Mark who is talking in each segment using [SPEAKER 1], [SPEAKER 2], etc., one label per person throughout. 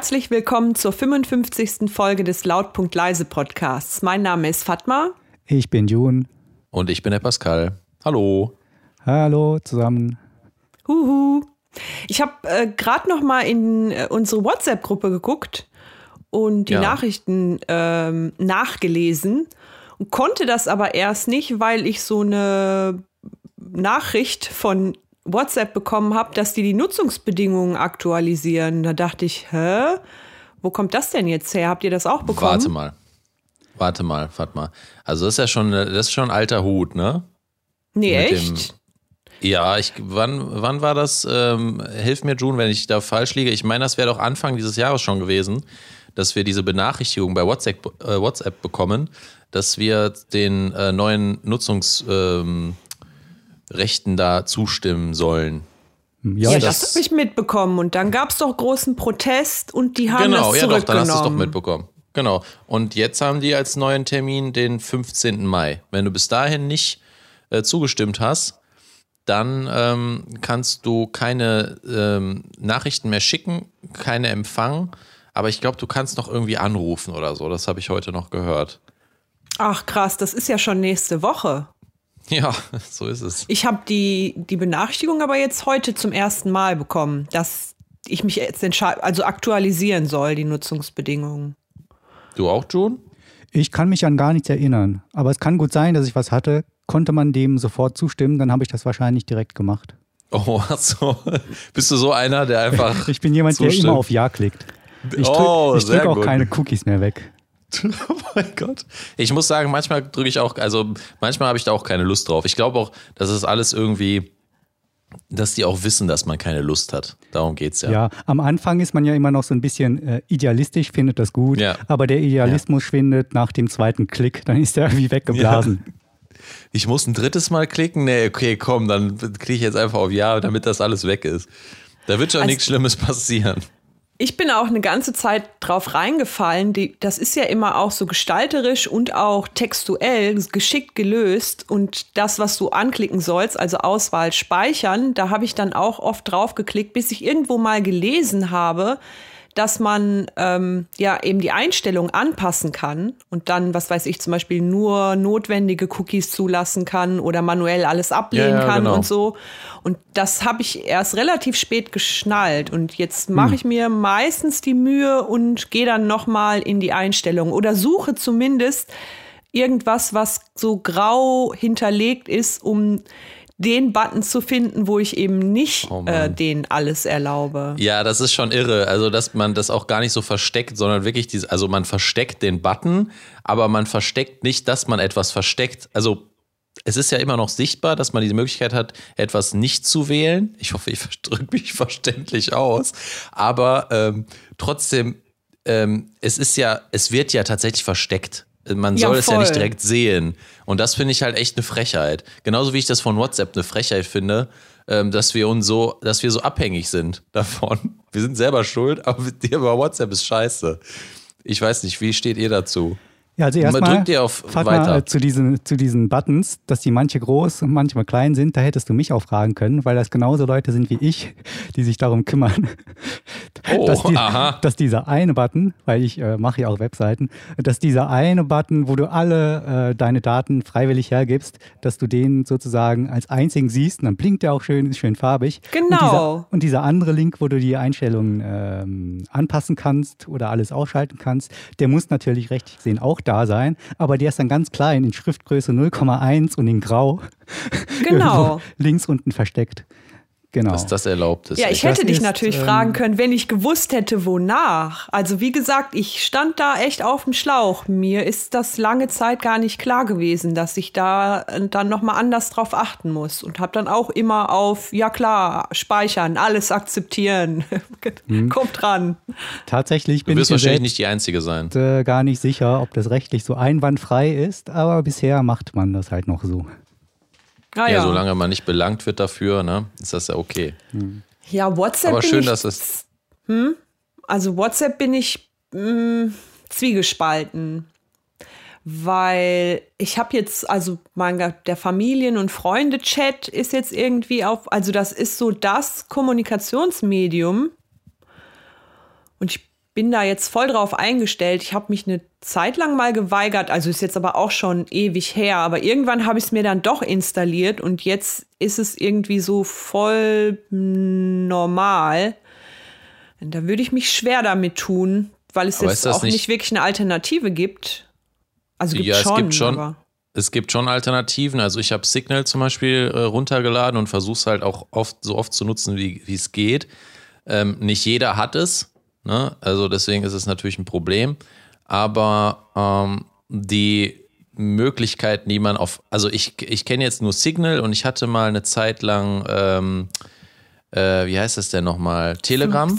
[SPEAKER 1] Herzlich willkommen zur 55. Folge des Lautpunkt Leise Podcasts. Mein Name ist Fatma.
[SPEAKER 2] Ich bin Jun.
[SPEAKER 3] Und ich bin der Pascal. Hallo.
[SPEAKER 2] Hallo zusammen.
[SPEAKER 1] Huhu. Ich habe äh, gerade noch mal in äh, unsere WhatsApp-Gruppe geguckt und die ja. Nachrichten ähm, nachgelesen und konnte das aber erst nicht, weil ich so eine Nachricht von WhatsApp bekommen habe, dass die die Nutzungsbedingungen aktualisieren. Da dachte ich, hä? Wo kommt das denn jetzt her? Habt ihr das auch bekommen?
[SPEAKER 3] Warte mal. Warte mal, warte mal. Also das ist ja schon, das ist schon ein alter Hut, ne?
[SPEAKER 1] Nee, Mit echt?
[SPEAKER 3] Ja, ich, wann, wann war das? Ähm, hilf mir, June, wenn ich da falsch liege. Ich meine, das wäre doch Anfang dieses Jahres schon gewesen, dass wir diese Benachrichtigung bei WhatsApp, äh, WhatsApp bekommen, dass wir den äh, neuen Nutzungs, ähm, Rechten da zustimmen sollen.
[SPEAKER 1] Ja, das, das habe ich mitbekommen. Und dann gab es doch großen Protest und die haben genau, das zurückgenommen. Genau, ja doch, dann hast du es
[SPEAKER 3] doch mitbekommen. Genau. Und jetzt haben die als neuen Termin den 15. Mai. Wenn du bis dahin nicht äh, zugestimmt hast, dann ähm, kannst du keine ähm, Nachrichten mehr schicken, keine empfangen. Aber ich glaube, du kannst noch irgendwie anrufen oder so. Das habe ich heute noch gehört.
[SPEAKER 1] Ach krass, das ist ja schon nächste Woche.
[SPEAKER 3] Ja, so ist es.
[SPEAKER 1] Ich habe die, die Benachrichtigung aber jetzt heute zum ersten Mal bekommen, dass ich mich jetzt entscheide, also aktualisieren soll, die Nutzungsbedingungen.
[SPEAKER 3] Du auch, John?
[SPEAKER 2] Ich kann mich an gar nichts erinnern. Aber es kann gut sein, dass ich was hatte. Konnte man dem sofort zustimmen, dann habe ich das wahrscheinlich direkt gemacht.
[SPEAKER 3] Oh, so. Bist du so einer, der einfach.
[SPEAKER 2] ich bin jemand, zustimmt. der immer auf Ja klickt. Ich drücke oh, drück auch gut. keine Cookies mehr weg.
[SPEAKER 3] Oh mein Gott. Ich muss sagen, manchmal drücke ich auch, also manchmal habe ich da auch keine Lust drauf. Ich glaube auch, dass es alles irgendwie, dass die auch wissen, dass man keine Lust hat. Darum geht es ja.
[SPEAKER 2] Ja, am Anfang ist man ja immer noch so ein bisschen äh, idealistisch, findet das gut, ja. aber der Idealismus ja. schwindet nach dem zweiten Klick, dann ist der irgendwie weggeblasen. Ja.
[SPEAKER 3] Ich muss ein drittes Mal klicken? Nee, okay, komm, dann klicke ich jetzt einfach auf Ja, damit das alles weg ist. Da wird schon also, nichts Schlimmes passieren.
[SPEAKER 1] Ich bin auch eine ganze Zeit drauf reingefallen. Die, das ist ja immer auch so gestalterisch und auch textuell geschickt gelöst. Und das, was du anklicken sollst, also Auswahl speichern, da habe ich dann auch oft drauf geklickt, bis ich irgendwo mal gelesen habe, dass man ähm, ja eben die Einstellung anpassen kann und dann, was weiß ich, zum Beispiel nur notwendige Cookies zulassen kann oder manuell alles ablehnen ja, ja, kann genau. und so. Und das habe ich erst relativ spät geschnallt und jetzt mache hm. ich mir meistens die Mühe und gehe dann noch mal in die Einstellung oder suche zumindest irgendwas, was so grau hinterlegt ist, um den Button zu finden, wo ich eben nicht oh äh, den alles erlaube.
[SPEAKER 3] Ja, das ist schon irre. Also, dass man das auch gar nicht so versteckt, sondern wirklich diese, also man versteckt den Button, aber man versteckt nicht, dass man etwas versteckt. Also, es ist ja immer noch sichtbar, dass man die Möglichkeit hat, etwas nicht zu wählen. Ich hoffe, ich drücke mich verständlich aus. Aber ähm, trotzdem, ähm, es ist ja, es wird ja tatsächlich versteckt. Man soll ja, es ja nicht direkt sehen. Und das finde ich halt echt eine Frechheit. Genauso wie ich das von WhatsApp eine Frechheit finde, ähm, dass wir uns so, dass wir so abhängig sind davon. Wir sind selber schuld, aber über WhatsApp ist scheiße. Ich weiß nicht, wie steht ihr dazu?
[SPEAKER 2] Ja, also erstmal drückt ihr auf weiter. Mal, zu, diesen, zu diesen Buttons, dass die manche groß und manchmal klein sind, da hättest du mich auch fragen können, weil das genauso Leute sind wie ich, die sich darum kümmern, oh, dass, die, dass, dieser eine Button, weil ich äh, mache ja auch Webseiten, dass dieser eine Button, wo du alle äh, deine Daten freiwillig hergibst, dass du den sozusagen als einzigen siehst und dann blinkt der auch schön, ist schön farbig.
[SPEAKER 1] Genau.
[SPEAKER 2] Und dieser, und dieser andere Link, wo du die Einstellungen ähm, anpassen kannst oder alles ausschalten kannst, der muss natürlich rechtlich gesehen auch da da sein, aber der ist dann ganz klein in Schriftgröße 0,1 und in Grau.
[SPEAKER 1] Genau.
[SPEAKER 2] links unten versteckt. Genau.
[SPEAKER 3] Dass das erlaubt ist.
[SPEAKER 1] Ja, ich hätte das dich ist, natürlich ähm, fragen können, wenn ich gewusst hätte, wonach. Also wie gesagt, ich stand da echt auf dem Schlauch. Mir ist das lange Zeit gar nicht klar gewesen, dass ich da äh, dann nochmal anders drauf achten muss. Und habe dann auch immer auf, ja klar, speichern, alles akzeptieren. Hm. Kommt dran.
[SPEAKER 2] Tatsächlich bin
[SPEAKER 3] du wirst
[SPEAKER 2] ich
[SPEAKER 3] wahrscheinlich nicht die Einzige sein.
[SPEAKER 2] Äh, gar nicht sicher, ob das rechtlich so einwandfrei ist, aber bisher macht man das halt noch so.
[SPEAKER 3] Ah, ja, ja, solange man nicht belangt wird dafür, ne, ist das ja okay.
[SPEAKER 1] Hm. Ja, WhatsApp.
[SPEAKER 3] Aber schön, ich, dass es.
[SPEAKER 1] Hm? Also WhatsApp bin ich mh, hm, zwiegespalten. Weil ich habe jetzt, also mein, der Familien- und Freunde-Chat ist jetzt irgendwie auf, also das ist so das Kommunikationsmedium. Und ich bin da jetzt voll drauf eingestellt. Ich habe mich eine Zeit lang mal geweigert, also ist jetzt aber auch schon ewig her, aber irgendwann habe ich es mir dann doch installiert und jetzt ist es irgendwie so voll normal. Da würde ich mich schwer damit tun, weil es aber jetzt auch nicht, nicht, wirklich eine Alternative gibt.
[SPEAKER 3] Also gibt ja, schon, es gibt schon. Es gibt schon Alternativen. Also ich habe Signal zum Beispiel äh, runtergeladen und versuche es halt auch oft so oft zu nutzen, wie es geht. Ähm, nicht jeder hat es. Ne? Also deswegen ist es natürlich ein Problem. Aber ähm, die Möglichkeiten, die man auf, also ich, ich kenne jetzt nur Signal und ich hatte mal eine Zeit lang, ähm, äh, wie heißt das denn nochmal? Telegram.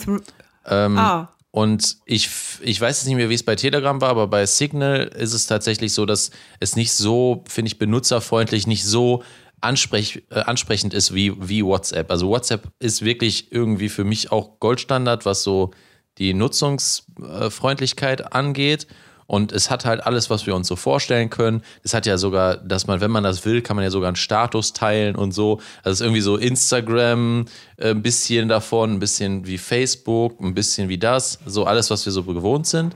[SPEAKER 3] Ähm, ah. Und ich, ich weiß jetzt nicht mehr, wie es bei Telegram war, aber bei Signal ist es tatsächlich so, dass es nicht so, finde ich, benutzerfreundlich, nicht so ansprech, äh, ansprechend ist wie, wie WhatsApp. Also WhatsApp ist wirklich irgendwie für mich auch Goldstandard, was so die Nutzungsfreundlichkeit angeht. Und es hat halt alles, was wir uns so vorstellen können. Es hat ja sogar, dass man, wenn man das will, kann man ja sogar einen Status teilen und so. Also es ist irgendwie so Instagram, äh, ein bisschen davon, ein bisschen wie Facebook, ein bisschen wie das. So alles, was wir so gewohnt sind.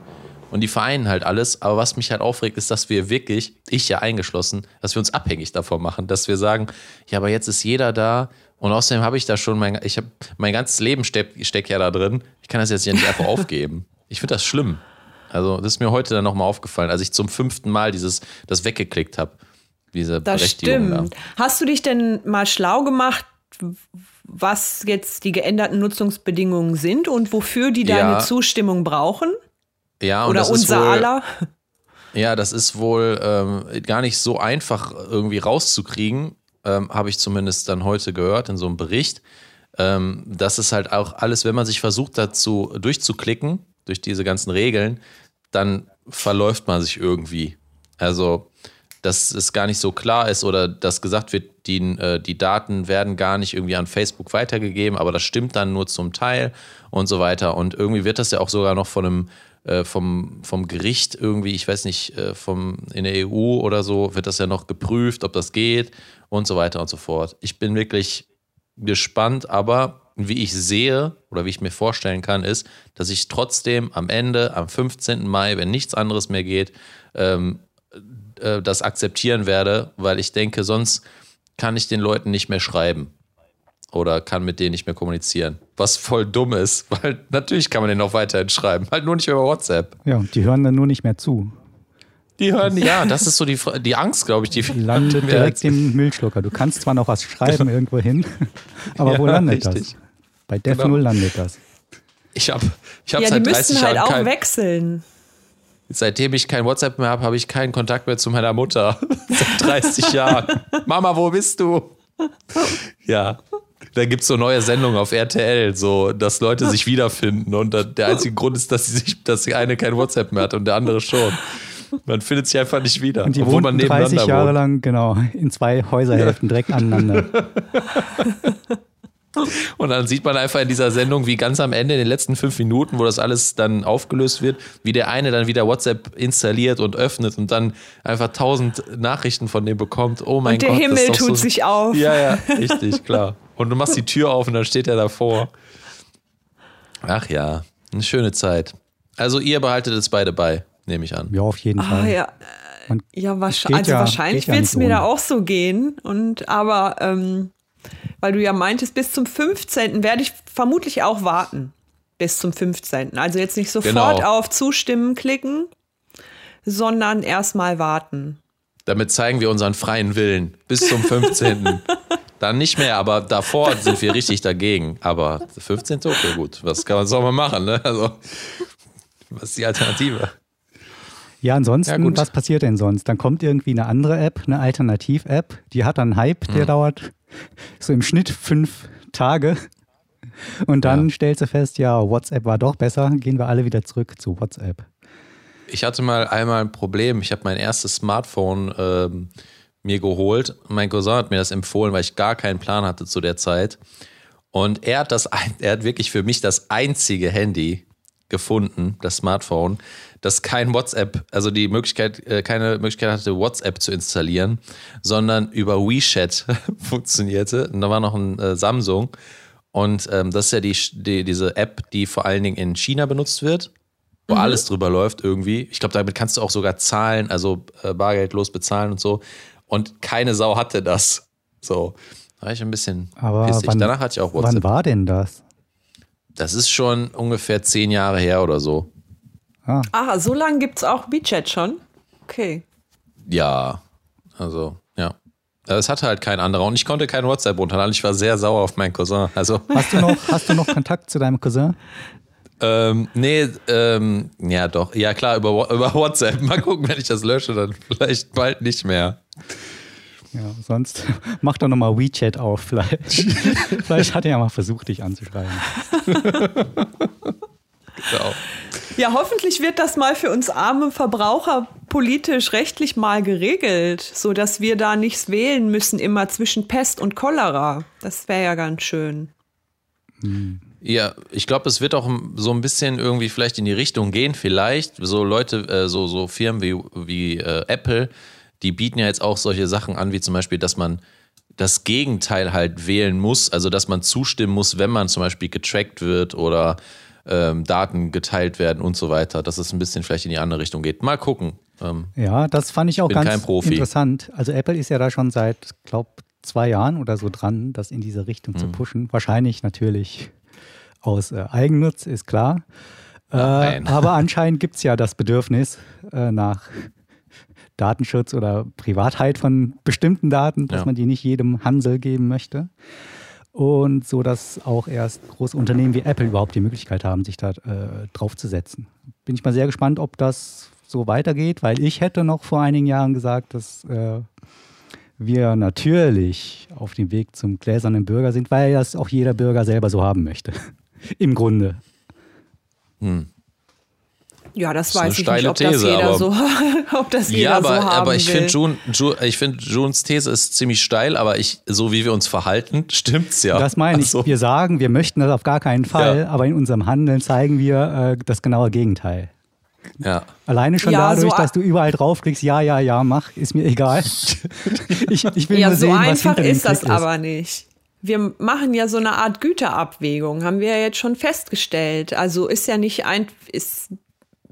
[SPEAKER 3] Und die vereinen halt alles. Aber was mich halt aufregt, ist, dass wir wirklich, ich ja eingeschlossen, dass wir uns abhängig davon machen. Dass wir sagen, ja, aber jetzt ist jeder da und außerdem habe ich da schon mein, ich habe mein ganzes Leben steckt steck ja da drin. Ich kann das jetzt ja nicht einfach aufgeben. Ich finde das schlimm. Also, das ist mir heute dann nochmal aufgefallen, als ich zum fünften Mal dieses, das weggeklickt habe. Diese
[SPEAKER 1] das Berechtigung stimmt. Da. Hast du dich denn mal schlau gemacht, was jetzt die geänderten Nutzungsbedingungen sind und wofür die deine ja. Zustimmung brauchen?
[SPEAKER 3] Ja, und
[SPEAKER 1] Oder
[SPEAKER 3] das
[SPEAKER 1] unser
[SPEAKER 3] ist wohl,
[SPEAKER 1] aller?
[SPEAKER 3] Ja, das ist wohl ähm, gar nicht so einfach irgendwie rauszukriegen ähm, habe ich zumindest dann heute gehört in so einem Bericht. Ähm, das ist halt auch alles, wenn man sich versucht dazu durchzuklicken, durch diese ganzen Regeln, dann verläuft man sich irgendwie. Also, dass es gar nicht so klar ist oder dass gesagt wird, die, äh, die Daten werden gar nicht irgendwie an Facebook weitergegeben, aber das stimmt dann nur zum Teil und so weiter. Und irgendwie wird das ja auch sogar noch von einem äh, vom, vom Gericht irgendwie, ich weiß nicht, äh, vom, in der EU oder so, wird das ja noch geprüft, ob das geht und so weiter und so fort. Ich bin wirklich gespannt, aber wie ich sehe oder wie ich mir vorstellen kann, ist, dass ich trotzdem am Ende, am 15. Mai, wenn nichts anderes mehr geht, ähm, äh, das akzeptieren werde, weil ich denke, sonst kann ich den Leuten nicht mehr schreiben oder kann mit denen nicht mehr kommunizieren. Was voll dumm ist, weil natürlich kann man den noch weiterhin schreiben, halt nur nicht über WhatsApp.
[SPEAKER 2] Ja, die hören dann nur nicht mehr zu.
[SPEAKER 3] Die hören, ja, das ist so die, die Angst, glaube ich. Die
[SPEAKER 2] landet direkt im Müllschlucker. Du kannst zwar noch was schreiben irgendwo hin, aber ja, wo landet richtig. das? Bei Def genau. 0 landet das.
[SPEAKER 3] Ich habe ich hab
[SPEAKER 1] ja,
[SPEAKER 3] seit
[SPEAKER 1] die
[SPEAKER 3] 30
[SPEAKER 1] halt
[SPEAKER 3] Jahren
[SPEAKER 1] auch kein, wechseln.
[SPEAKER 3] Seitdem ich kein WhatsApp mehr habe, habe ich keinen Kontakt mehr zu meiner Mutter. seit 30 Jahren. Mama, wo bist du? Ja. Da gibt es so neue Sendungen auf RTL, so dass Leute sich wiederfinden. Und der einzige Grund ist, dass sie sich, dass die eine kein WhatsApp mehr hat und der andere schon. Man findet sich einfach nicht wieder.
[SPEAKER 2] Und die obwohl man 30 Jahre wohnt. lang, genau, in zwei Häuserhälften ja. direkt aneinander.
[SPEAKER 3] Und dann sieht man einfach in dieser Sendung, wie ganz am Ende, in den letzten fünf Minuten, wo das alles dann aufgelöst wird, wie der eine dann wieder WhatsApp installiert und öffnet und dann einfach tausend Nachrichten von dem bekommt. Oh mein und
[SPEAKER 1] der
[SPEAKER 3] Gott.
[SPEAKER 1] Der Himmel tut so sich auf.
[SPEAKER 3] Ja, ja, richtig, klar. Und du machst die Tür auf und dann steht er davor. Ach ja, eine schöne Zeit. Also ihr behaltet es beide bei nehme ich an.
[SPEAKER 2] Ja, auf jeden Fall. Ah,
[SPEAKER 1] ja. ja, wahrscheinlich, also ja, wahrscheinlich wird es mir da auch so gehen. Und aber, ähm, weil du ja meintest, bis zum 15. werde ich vermutlich auch warten. Bis zum 15. Also jetzt nicht sofort genau. auf Zustimmen klicken, sondern erstmal warten.
[SPEAKER 3] Damit zeigen wir unseren freien Willen. Bis zum 15. Dann nicht mehr, aber davor sind wir richtig dagegen. Aber 15. okay, gut. Was kann man, soll man machen, ne? Also, was ist die Alternative?
[SPEAKER 2] Ja, ansonsten, ja, was passiert denn sonst? Dann kommt irgendwie eine andere App, eine Alternativ-App, die hat dann einen Hype, der mhm. dauert so im Schnitt fünf Tage. Und dann ja. stellst du fest, ja, WhatsApp war doch besser, gehen wir alle wieder zurück zu WhatsApp.
[SPEAKER 3] Ich hatte mal einmal ein Problem. Ich habe mein erstes Smartphone ähm, mir geholt. Mein Cousin hat mir das empfohlen, weil ich gar keinen Plan hatte zu der Zeit. Und er hat das, er hat wirklich für mich das einzige Handy gefunden, das Smartphone, das kein WhatsApp, also die Möglichkeit, äh, keine Möglichkeit hatte, WhatsApp zu installieren, sondern über WeChat funktionierte. Und da war noch ein äh, Samsung. Und ähm, das ist ja die, die, diese App, die vor allen Dingen in China benutzt wird. wo mhm. alles drüber läuft irgendwie. Ich glaube, damit kannst du auch sogar zahlen, also äh, bargeldlos bezahlen und so. Und keine Sau hatte das. So. Da war ich ein bisschen
[SPEAKER 2] Aber pissig. Wann, Danach hatte ich auch WhatsApp. Wann war denn das?
[SPEAKER 3] Das ist schon ungefähr zehn Jahre her oder so.
[SPEAKER 1] Ah, Aha, so lange gibt es auch WeChat schon? Okay.
[SPEAKER 3] Ja, also, ja. Es hatte halt kein anderer und ich konnte kein WhatsApp runterladen. Ich war sehr sauer auf meinen Cousin. Also.
[SPEAKER 2] Hast, du noch, hast du noch Kontakt zu deinem Cousin?
[SPEAKER 3] Ähm, nee, ähm, ja doch. Ja klar, über, über WhatsApp. Mal gucken, wenn ich das lösche, dann vielleicht bald nicht mehr.
[SPEAKER 2] Ja, sonst mach doch nochmal WeChat auf. Vielleicht, vielleicht hat er ja mal versucht, dich anzuschreiben.
[SPEAKER 1] genau. Ja, hoffentlich wird das mal für uns arme Verbraucher politisch rechtlich mal geregelt, sodass wir da nichts wählen müssen, immer zwischen Pest und Cholera. Das wäre ja ganz schön.
[SPEAKER 3] Hm. Ja, ich glaube, es wird auch so ein bisschen irgendwie vielleicht in die Richtung gehen, vielleicht. So Leute, äh, so, so Firmen wie, wie äh, Apple, die bieten ja jetzt auch solche Sachen an, wie zum Beispiel, dass man das Gegenteil halt wählen muss, also dass man zustimmen muss, wenn man zum Beispiel getrackt wird oder ähm, Daten geteilt werden und so weiter, dass es ein bisschen vielleicht in die andere Richtung geht. Mal gucken.
[SPEAKER 2] Ähm, ja, das fand ich auch ganz interessant. Also Apple ist ja da schon seit, glaube zwei Jahren oder so dran, das in diese Richtung hm. zu pushen. Wahrscheinlich natürlich aus äh, Eigennutz, ist klar. Äh, aber anscheinend gibt es ja das Bedürfnis äh, nach Datenschutz oder Privatheit von bestimmten Daten, dass ja. man die nicht jedem Hansel geben möchte. Und so, dass auch erst große Unternehmen wie Apple überhaupt die Möglichkeit haben, sich da äh, drauf zu setzen. Bin ich mal sehr gespannt, ob das so weitergeht, weil ich hätte noch vor einigen Jahren gesagt, dass äh, wir natürlich auf dem Weg zum gläsernen Bürger sind, weil das auch jeder Bürger selber so haben möchte. Im Grunde. Hm.
[SPEAKER 1] Ja, das, das weiß ich nicht, ob These, das jeder so, ob das jeder ja,
[SPEAKER 3] aber,
[SPEAKER 1] so haben
[SPEAKER 3] aber ich finde June, June, ich finde Junes These ist ziemlich steil, aber ich, so wie wir uns verhalten, stimmt's ja.
[SPEAKER 2] Das meine ich. Also. Wir sagen, wir möchten das auf gar keinen Fall, ja. aber in unserem Handeln zeigen wir äh, das genaue Gegenteil.
[SPEAKER 3] Ja.
[SPEAKER 2] Alleine schon ja, dadurch, so dass du überall draufklickst, ja, ja, ja, mach, ist mir egal.
[SPEAKER 1] ich, ich will ja, nur so sehen, einfach ist das ist. aber nicht wir machen ja so eine Art Güterabwägung, haben wir ja jetzt schon festgestellt. Also ist ja nicht ein, ist,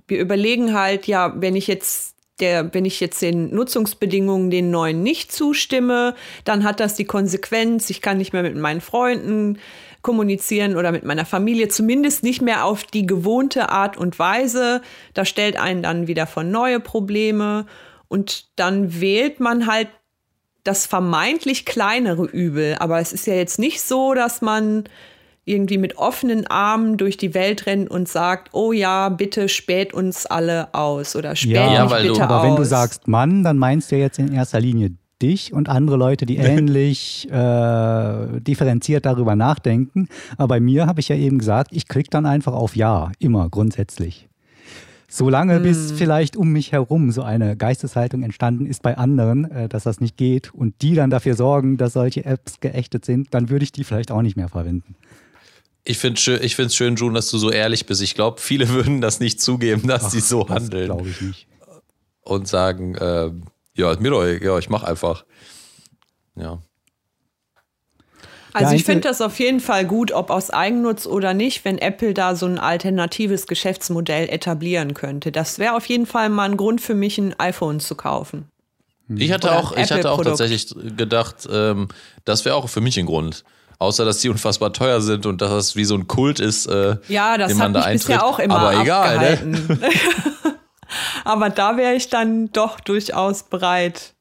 [SPEAKER 1] wir überlegen halt, ja, wenn ich jetzt der, wenn ich jetzt den Nutzungsbedingungen den neuen nicht zustimme, dann hat das die Konsequenz, ich kann nicht mehr mit meinen Freunden kommunizieren oder mit meiner Familie, zumindest nicht mehr auf die gewohnte Art und Weise. Da stellt einen dann wieder von neue Probleme und dann wählt man halt das vermeintlich kleinere Übel. Aber es ist ja jetzt nicht so, dass man irgendwie mit offenen Armen durch die Welt rennt und sagt, oh ja, bitte spät uns alle aus oder spät ja, mich bitte
[SPEAKER 2] du,
[SPEAKER 1] aber
[SPEAKER 2] aus. wenn du sagst Mann, dann meinst du jetzt in erster Linie dich und andere Leute, die ähnlich äh, differenziert darüber nachdenken. Aber bei mir habe ich ja eben gesagt, ich klicke dann einfach auf Ja, immer grundsätzlich. Solange bis hm. vielleicht um mich herum so eine Geisteshaltung entstanden ist bei anderen, äh, dass das nicht geht und die dann dafür sorgen, dass solche Apps geächtet sind, dann würde ich die vielleicht auch nicht mehr verwenden.
[SPEAKER 3] Ich finde es schön, schön, June, dass du so ehrlich bist. Ich glaube, viele würden das nicht zugeben, dass Ach, sie so das handeln.
[SPEAKER 2] glaube ich nicht.
[SPEAKER 3] Und sagen, äh, ja, mir doch, ja, ich mache einfach. Ja.
[SPEAKER 1] Also ich finde das auf jeden Fall gut, ob aus Eigennutz oder nicht, wenn Apple da so ein alternatives Geschäftsmodell etablieren könnte. Das wäre auf jeden Fall mal ein Grund für mich, ein iPhone zu kaufen.
[SPEAKER 3] Ich hatte auch, ich hatte auch tatsächlich gedacht, ähm, das wäre auch für mich ein Grund. Außer, dass die unfassbar teuer sind und dass das wie so ein Kult ist, äh,
[SPEAKER 1] ja, das
[SPEAKER 3] den man
[SPEAKER 1] hat
[SPEAKER 3] da
[SPEAKER 1] mich
[SPEAKER 3] eintritt.
[SPEAKER 1] Bisher auch immer
[SPEAKER 3] Aber egal, ne?
[SPEAKER 1] Aber da wäre ich dann doch durchaus bereit,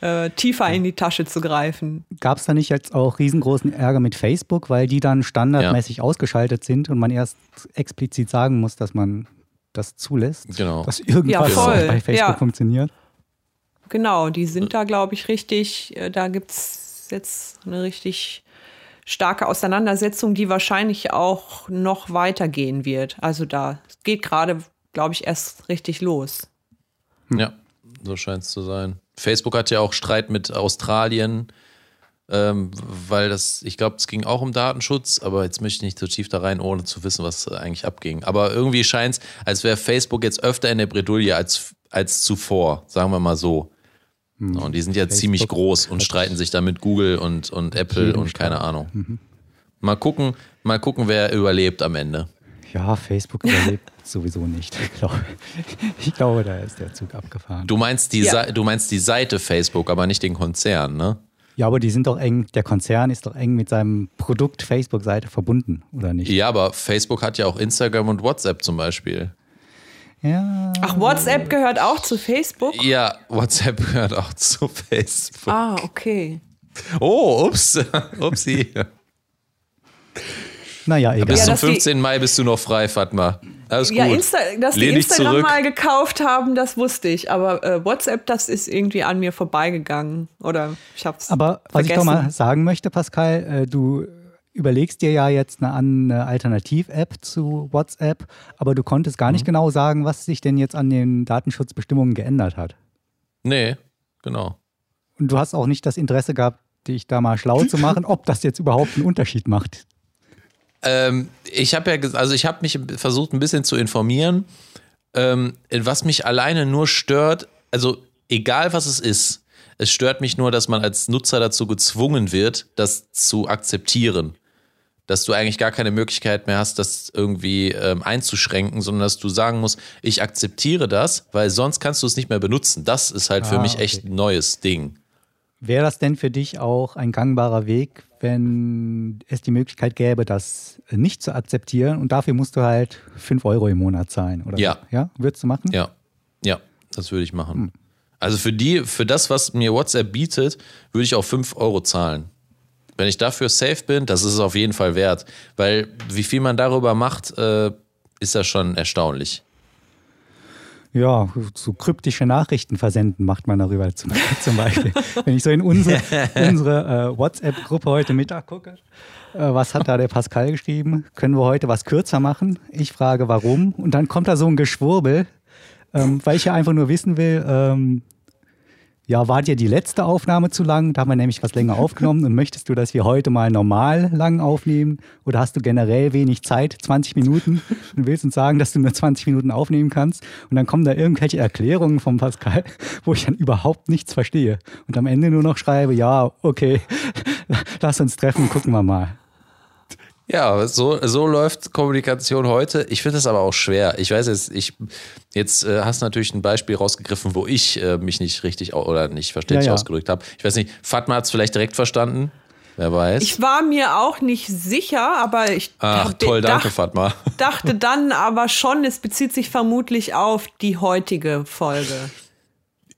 [SPEAKER 1] äh, tiefer in die Tasche zu greifen.
[SPEAKER 2] Gab es da nicht jetzt auch riesengroßen Ärger mit Facebook, weil die dann standardmäßig ja. ausgeschaltet sind und man erst explizit sagen muss, dass man das zulässt,
[SPEAKER 3] genau.
[SPEAKER 2] dass irgendwas ja, bei Facebook ja. funktioniert?
[SPEAKER 1] Genau, die sind da, glaube ich, richtig, äh, da gibt es jetzt eine richtig starke Auseinandersetzung, die wahrscheinlich auch noch weitergehen wird. Also da geht gerade, glaube ich, erst richtig los.
[SPEAKER 3] Ja, so scheint es zu sein. Facebook hat ja auch Streit mit Australien, ähm, weil das, ich glaube, es ging auch um Datenschutz, aber jetzt möchte ich nicht zu tief da rein, ohne zu wissen, was eigentlich abging. Aber irgendwie scheint es, als wäre Facebook jetzt öfter in der Bredouille als, als zuvor, sagen wir mal so. Hm. Und die sind ja Facebook ziemlich groß und streiten sich da mit Google und, und Apple und keine Ahnung. Mhm. Mal gucken, mal gucken, wer überlebt am Ende.
[SPEAKER 2] Ja, Facebook überlebt sowieso nicht. Ich glaube, ich glaube, da ist der Zug abgefahren.
[SPEAKER 3] Du meinst, die ja. du meinst die Seite Facebook, aber nicht den Konzern, ne?
[SPEAKER 2] Ja, aber die sind doch eng, der Konzern ist doch eng mit seinem Produkt Facebook-Seite verbunden, oder nicht?
[SPEAKER 3] Ja, aber Facebook hat ja auch Instagram und WhatsApp zum Beispiel.
[SPEAKER 1] Ja. Ach, WhatsApp gehört auch zu Facebook?
[SPEAKER 3] Ja, WhatsApp gehört auch zu Facebook.
[SPEAKER 1] Ah, okay.
[SPEAKER 3] Oh, ups. Upsi.
[SPEAKER 2] Naja, egal.
[SPEAKER 3] Bis zum 15. Mai bist du noch frei, Fatma. Alles
[SPEAKER 1] ja,
[SPEAKER 3] gut.
[SPEAKER 1] Insta dass Lehn die Instagram zurück. mal gekauft haben, das wusste ich. Aber äh, WhatsApp, das ist irgendwie an mir vorbeigegangen. Oder ich hab's
[SPEAKER 2] Aber was
[SPEAKER 1] vergessen.
[SPEAKER 2] ich doch mal sagen möchte, Pascal, äh, du überlegst dir ja jetzt eine, eine Alternativ-App zu WhatsApp, aber du konntest gar nicht mhm. genau sagen, was sich denn jetzt an den Datenschutzbestimmungen geändert hat.
[SPEAKER 3] Nee, genau.
[SPEAKER 2] Und du hast auch nicht das Interesse gehabt, dich da mal schlau zu machen, ob das jetzt überhaupt einen Unterschied macht.
[SPEAKER 3] Ähm, ich habe ja, also ich habe mich versucht, ein bisschen zu informieren. Ähm, was mich alleine nur stört, also egal was es ist, es stört mich nur, dass man als Nutzer dazu gezwungen wird, das zu akzeptieren. Dass du eigentlich gar keine Möglichkeit mehr hast, das irgendwie ähm, einzuschränken, sondern dass du sagen musst, ich akzeptiere das, weil sonst kannst du es nicht mehr benutzen. Das ist halt ah, für mich okay. echt ein neues Ding.
[SPEAKER 2] Wäre das denn für dich auch ein gangbarer Weg, wenn es die Möglichkeit gäbe, das nicht zu akzeptieren und dafür musst du halt 5 Euro im Monat zahlen? Oder
[SPEAKER 3] ja.
[SPEAKER 2] Ja, würdest du machen?
[SPEAKER 3] Ja, ja, das würde ich machen. Hm. Also für die, für das, was mir WhatsApp bietet, würde ich auch 5 Euro zahlen. Wenn ich dafür safe bin, das ist es auf jeden Fall wert. Weil wie viel man darüber macht, äh, ist ja schon erstaunlich
[SPEAKER 2] ja, so kryptische Nachrichten versenden macht man darüber zum, zum Beispiel. Wenn ich so in unsere, unsere äh, WhatsApp-Gruppe heute Mittag gucke, äh, was hat da der Pascal geschrieben? Können wir heute was kürzer machen? Ich frage, warum? Und dann kommt da so ein Geschwurbel, ähm, weil ich ja einfach nur wissen will, ähm, ja, war dir die letzte Aufnahme zu lang? Da haben wir nämlich was länger aufgenommen. Und möchtest du, dass wir heute mal normal lang aufnehmen? Oder hast du generell wenig Zeit, 20 Minuten? Und willst uns sagen, dass du nur 20 Minuten aufnehmen kannst? Und dann kommen da irgendwelche Erklärungen von Pascal, wo ich dann überhaupt nichts verstehe. Und am Ende nur noch schreibe, ja, okay, lass uns treffen, gucken wir mal.
[SPEAKER 3] Ja, so, so läuft Kommunikation heute. Ich finde es aber auch schwer. Ich weiß jetzt, ich jetzt äh, hast natürlich ein Beispiel rausgegriffen, wo ich äh, mich nicht richtig oder nicht verständlich ja, ja. ausgedrückt habe. Ich weiß nicht, Fatma hat es vielleicht direkt verstanden. Wer weiß.
[SPEAKER 1] Ich war mir auch nicht sicher, aber ich
[SPEAKER 3] Ach, dachte, toll, danke, Fatma.
[SPEAKER 1] dachte dann aber schon, es bezieht sich vermutlich auf die heutige Folge.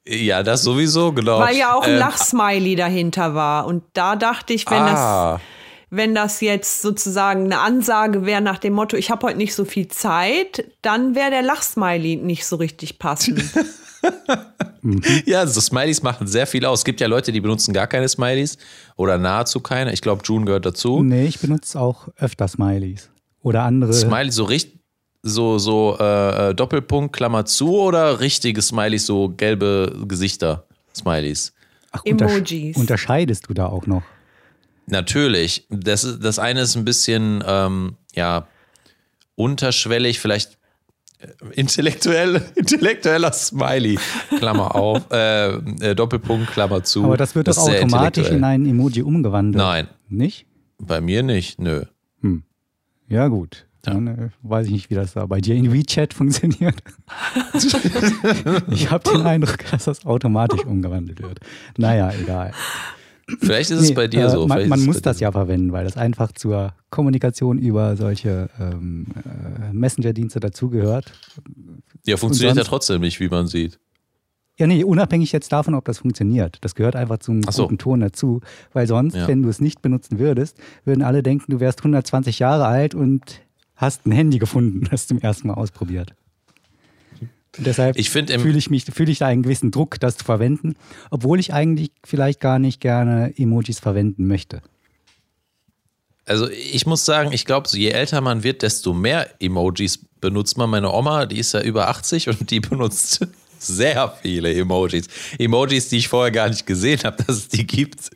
[SPEAKER 3] Ja, das sowieso, genau.
[SPEAKER 1] Weil ja auch ein ähm, Lachsmiley dahinter war. Und da dachte ich, wenn ah. das wenn das jetzt sozusagen eine Ansage wäre nach dem Motto, ich habe heute nicht so viel Zeit, dann wäre der Lachsmiley nicht so richtig passend.
[SPEAKER 3] ja, so Smileys machen sehr viel aus. Es gibt ja Leute, die benutzen gar keine Smileys oder nahezu keine. Ich glaube, June gehört dazu.
[SPEAKER 2] Nee, ich benutze auch öfter Smileys. Oder andere.
[SPEAKER 3] Smiley, so richtig. So, so äh, äh, Doppelpunkt, Klammer zu oder richtige Smileys, so gelbe Gesichter, Smileys?
[SPEAKER 2] Ach, Emojis. Unterscheidest du da auch noch?
[SPEAKER 3] Natürlich. Das, das eine ist ein bisschen, ähm, ja, unterschwellig, vielleicht äh, intellektuell, intellektueller Smiley, Klammer auf, äh, äh, Doppelpunkt, Klammer zu.
[SPEAKER 2] Aber das wird das doch automatisch in ein Emoji umgewandelt.
[SPEAKER 3] Nein.
[SPEAKER 2] Nicht?
[SPEAKER 3] Bei mir nicht, nö.
[SPEAKER 2] Hm. Ja, gut. Dann äh, weiß ich nicht, wie das da bei dir in WeChat funktioniert. ich habe den Eindruck, dass das automatisch umgewandelt wird. Naja, egal.
[SPEAKER 3] Vielleicht ist es nee, bei dir äh, so.
[SPEAKER 2] Man, man muss das ja verwenden, weil das einfach zur Kommunikation über solche ähm, äh, Messenger-Dienste dazugehört.
[SPEAKER 3] Ja, funktioniert ja trotzdem nicht, wie man sieht.
[SPEAKER 2] Ja, nee, unabhängig jetzt davon, ob das funktioniert. Das gehört einfach zum so. guten Ton dazu. Weil sonst, ja. wenn du es nicht benutzen würdest, würden alle denken, du wärst 120 Jahre alt und hast ein Handy gefunden, das zum ersten Mal ausprobiert. Und deshalb fühle ich mich, fühle ich da einen gewissen Druck, das zu verwenden, obwohl ich eigentlich vielleicht gar nicht gerne Emojis verwenden möchte.
[SPEAKER 3] Also ich muss sagen, ich glaube, je älter man wird, desto mehr Emojis benutzt man. Meine Oma, die ist ja über 80 und die benutzt sehr viele Emojis. Emojis, die ich vorher gar nicht gesehen habe, dass es die gibt.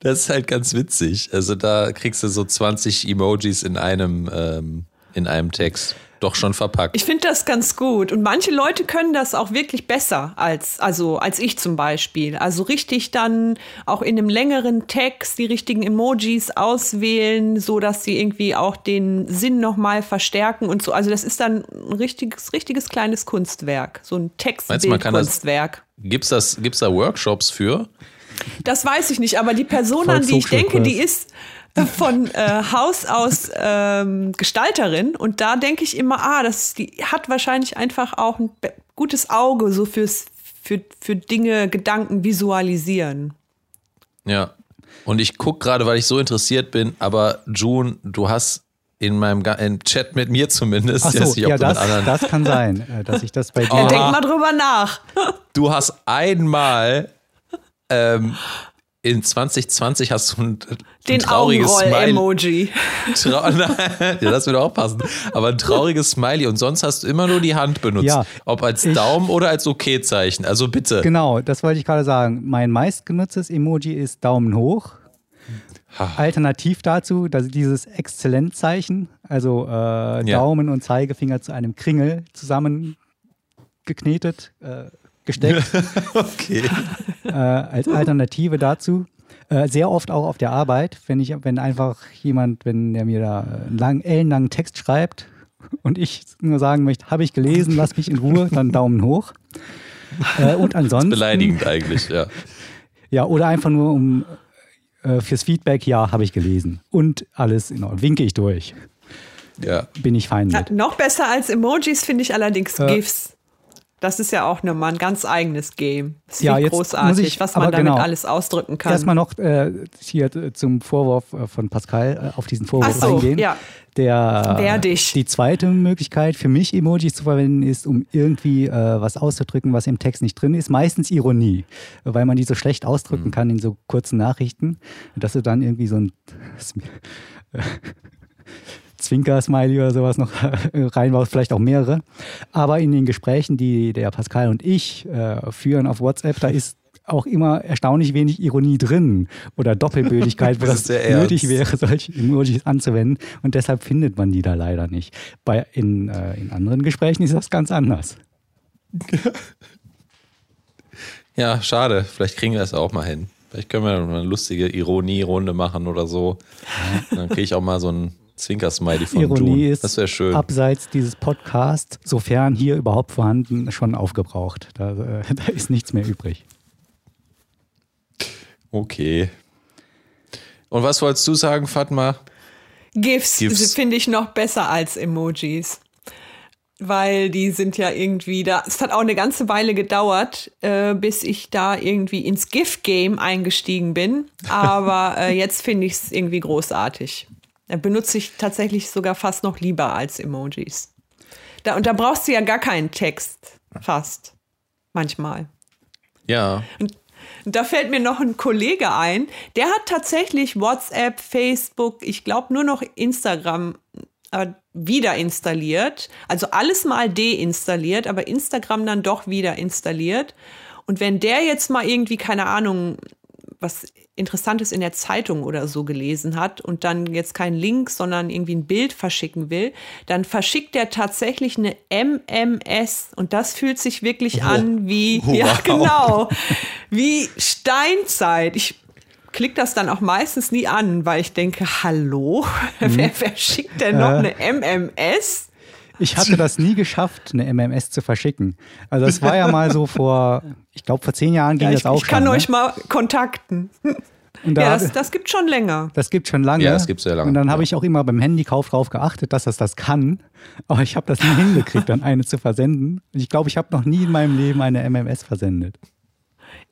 [SPEAKER 3] Das ist halt ganz witzig. Also da kriegst du so 20 Emojis in einem, ähm, in einem Text. Doch schon verpackt.
[SPEAKER 1] Ich finde das ganz gut. Und manche Leute können das auch wirklich besser als, also als ich zum Beispiel. Also richtig dann auch in einem längeren Text die richtigen Emojis auswählen, so dass sie irgendwie auch den Sinn nochmal verstärken und so. Also das ist dann ein richtiges, richtiges kleines Kunstwerk. So ein Textbildkunstwerk.
[SPEAKER 3] Gibt's das, gibt's da Workshops für?
[SPEAKER 1] Das weiß ich nicht, aber die Person, an die ich denke, die ist, von äh, Haus aus ähm, Gestalterin und da denke ich immer, ah, das die hat wahrscheinlich einfach auch ein gutes Auge so fürs für, für Dinge, Gedanken visualisieren.
[SPEAKER 3] Ja. Und ich gucke gerade, weil ich so interessiert bin, aber June, du hast in meinem im Chat mit mir zumindest.
[SPEAKER 2] Ach so, nicht, ja, das, das kann sein, äh, dass ich das bei dir.
[SPEAKER 1] Oh, denk mal drüber nach.
[SPEAKER 3] Du hast einmal ähm, in 2020 hast du ein,
[SPEAKER 1] Den
[SPEAKER 3] trauriges
[SPEAKER 1] Smiley.
[SPEAKER 3] Trau ja, das würde auch passen. Aber ein trauriges Smiley und sonst hast du immer nur die Hand benutzt. Ja, Ob als Daumen oder als Okay-Zeichen. Also bitte.
[SPEAKER 2] Genau, das wollte ich gerade sagen. Mein meistgenutztes Emoji ist Daumen hoch. Alternativ dazu, dass dieses Exzellenzzeichen, also äh, Daumen ja. und Zeigefinger zu einem Kringel zusammengeknetet. Äh, gesteckt.
[SPEAKER 3] okay.
[SPEAKER 2] Äh, als Alternative dazu. Äh, sehr oft auch auf der Arbeit, wenn ich, wenn einfach jemand, wenn der mir da einen langen, ellenlangen Text schreibt und ich nur sagen möchte, habe ich gelesen, lass mich in Ruhe, dann Daumen hoch. Äh, und ansonsten.
[SPEAKER 3] Das ist beleidigend eigentlich, ja.
[SPEAKER 2] Ja, oder einfach nur um äh, fürs Feedback, ja, habe ich gelesen. Und alles in Ordnung. Winke ich durch.
[SPEAKER 3] Ja.
[SPEAKER 2] Bin ich fein mit.
[SPEAKER 1] Ja, noch besser als Emojis finde ich allerdings äh, GIFs. Das ist ja auch nochmal ein ganz eigenes Game. Das ist ja, großartig, ich, was man damit genau, alles ausdrücken kann.
[SPEAKER 2] Erstmal noch äh, hier zum Vorwurf äh, von Pascal äh, auf diesen Vorwurf so, eingehen.
[SPEAKER 1] Ja.
[SPEAKER 2] Der, Werdig. Die zweite Möglichkeit für mich, Emojis zu verwenden, ist, um irgendwie äh, was auszudrücken, was im Text nicht drin ist. Meistens Ironie, weil man die so schlecht ausdrücken mhm. kann in so kurzen Nachrichten, dass du dann irgendwie so ein Zwinker-Smiley oder sowas noch reinbaust, vielleicht auch mehrere. Aber in den Gesprächen, die der Pascal und ich äh, führen auf WhatsApp, da ist auch immer erstaunlich wenig Ironie drin oder Doppelbödigkeit, wo das, das nötig wäre, solche Emojis anzuwenden. Und deshalb findet man die da leider nicht. Bei, in, äh, in anderen Gesprächen ist das ganz anders.
[SPEAKER 3] Ja, schade. Vielleicht kriegen wir das auch mal hin. Vielleicht können wir eine lustige Ironie-Runde machen oder so. Dann kriege ich auch mal so ein Zwinker-Smiley von
[SPEAKER 2] Ironie
[SPEAKER 3] June.
[SPEAKER 2] Ist das wäre schön. Abseits dieses Podcasts, sofern hier überhaupt vorhanden, schon aufgebraucht. Da, äh, da ist nichts mehr übrig.
[SPEAKER 3] Okay. Und was wolltest du sagen, Fatma?
[SPEAKER 1] GIFs, GIFs. finde ich noch besser als Emojis. Weil die sind ja irgendwie da. Es hat auch eine ganze Weile gedauert, äh, bis ich da irgendwie ins GIF-Game eingestiegen bin. Aber äh, jetzt finde ich es irgendwie großartig. Benutze ich tatsächlich sogar fast noch lieber als Emojis. Da, und da brauchst du ja gar keinen Text, fast. Manchmal.
[SPEAKER 3] Ja.
[SPEAKER 1] Und, und da fällt mir noch ein Kollege ein, der hat tatsächlich WhatsApp, Facebook, ich glaube nur noch Instagram äh, wieder installiert. Also alles mal deinstalliert, aber Instagram dann doch wieder installiert. Und wenn der jetzt mal irgendwie, keine Ahnung, was Interessantes in der Zeitung oder so gelesen hat und dann jetzt keinen Link, sondern irgendwie ein Bild verschicken will, dann verschickt er tatsächlich eine MMS und das fühlt sich wirklich oh. an wie, wow. ja genau, wie Steinzeit. Ich klicke das dann auch meistens nie an, weil ich denke, hallo, wer, wer schickt denn noch eine MMS?
[SPEAKER 2] Ich hatte das nie geschafft, eine MMS zu verschicken. Also es war ja mal so vor, ich glaube vor zehn Jahren ging ja, ich, das auch
[SPEAKER 1] Ich kann
[SPEAKER 2] schon,
[SPEAKER 1] euch ne? mal kontakten. Da ja, das, das, gibt schon länger.
[SPEAKER 2] Das gibt schon lange.
[SPEAKER 3] Ja, das gibt sehr lange.
[SPEAKER 2] Und dann habe ich auch immer beim Handykauf darauf geachtet, dass das das kann. Aber ich habe das nie hingekriegt, dann eine zu versenden. Ich glaube, ich habe noch nie in meinem Leben eine MMS versendet.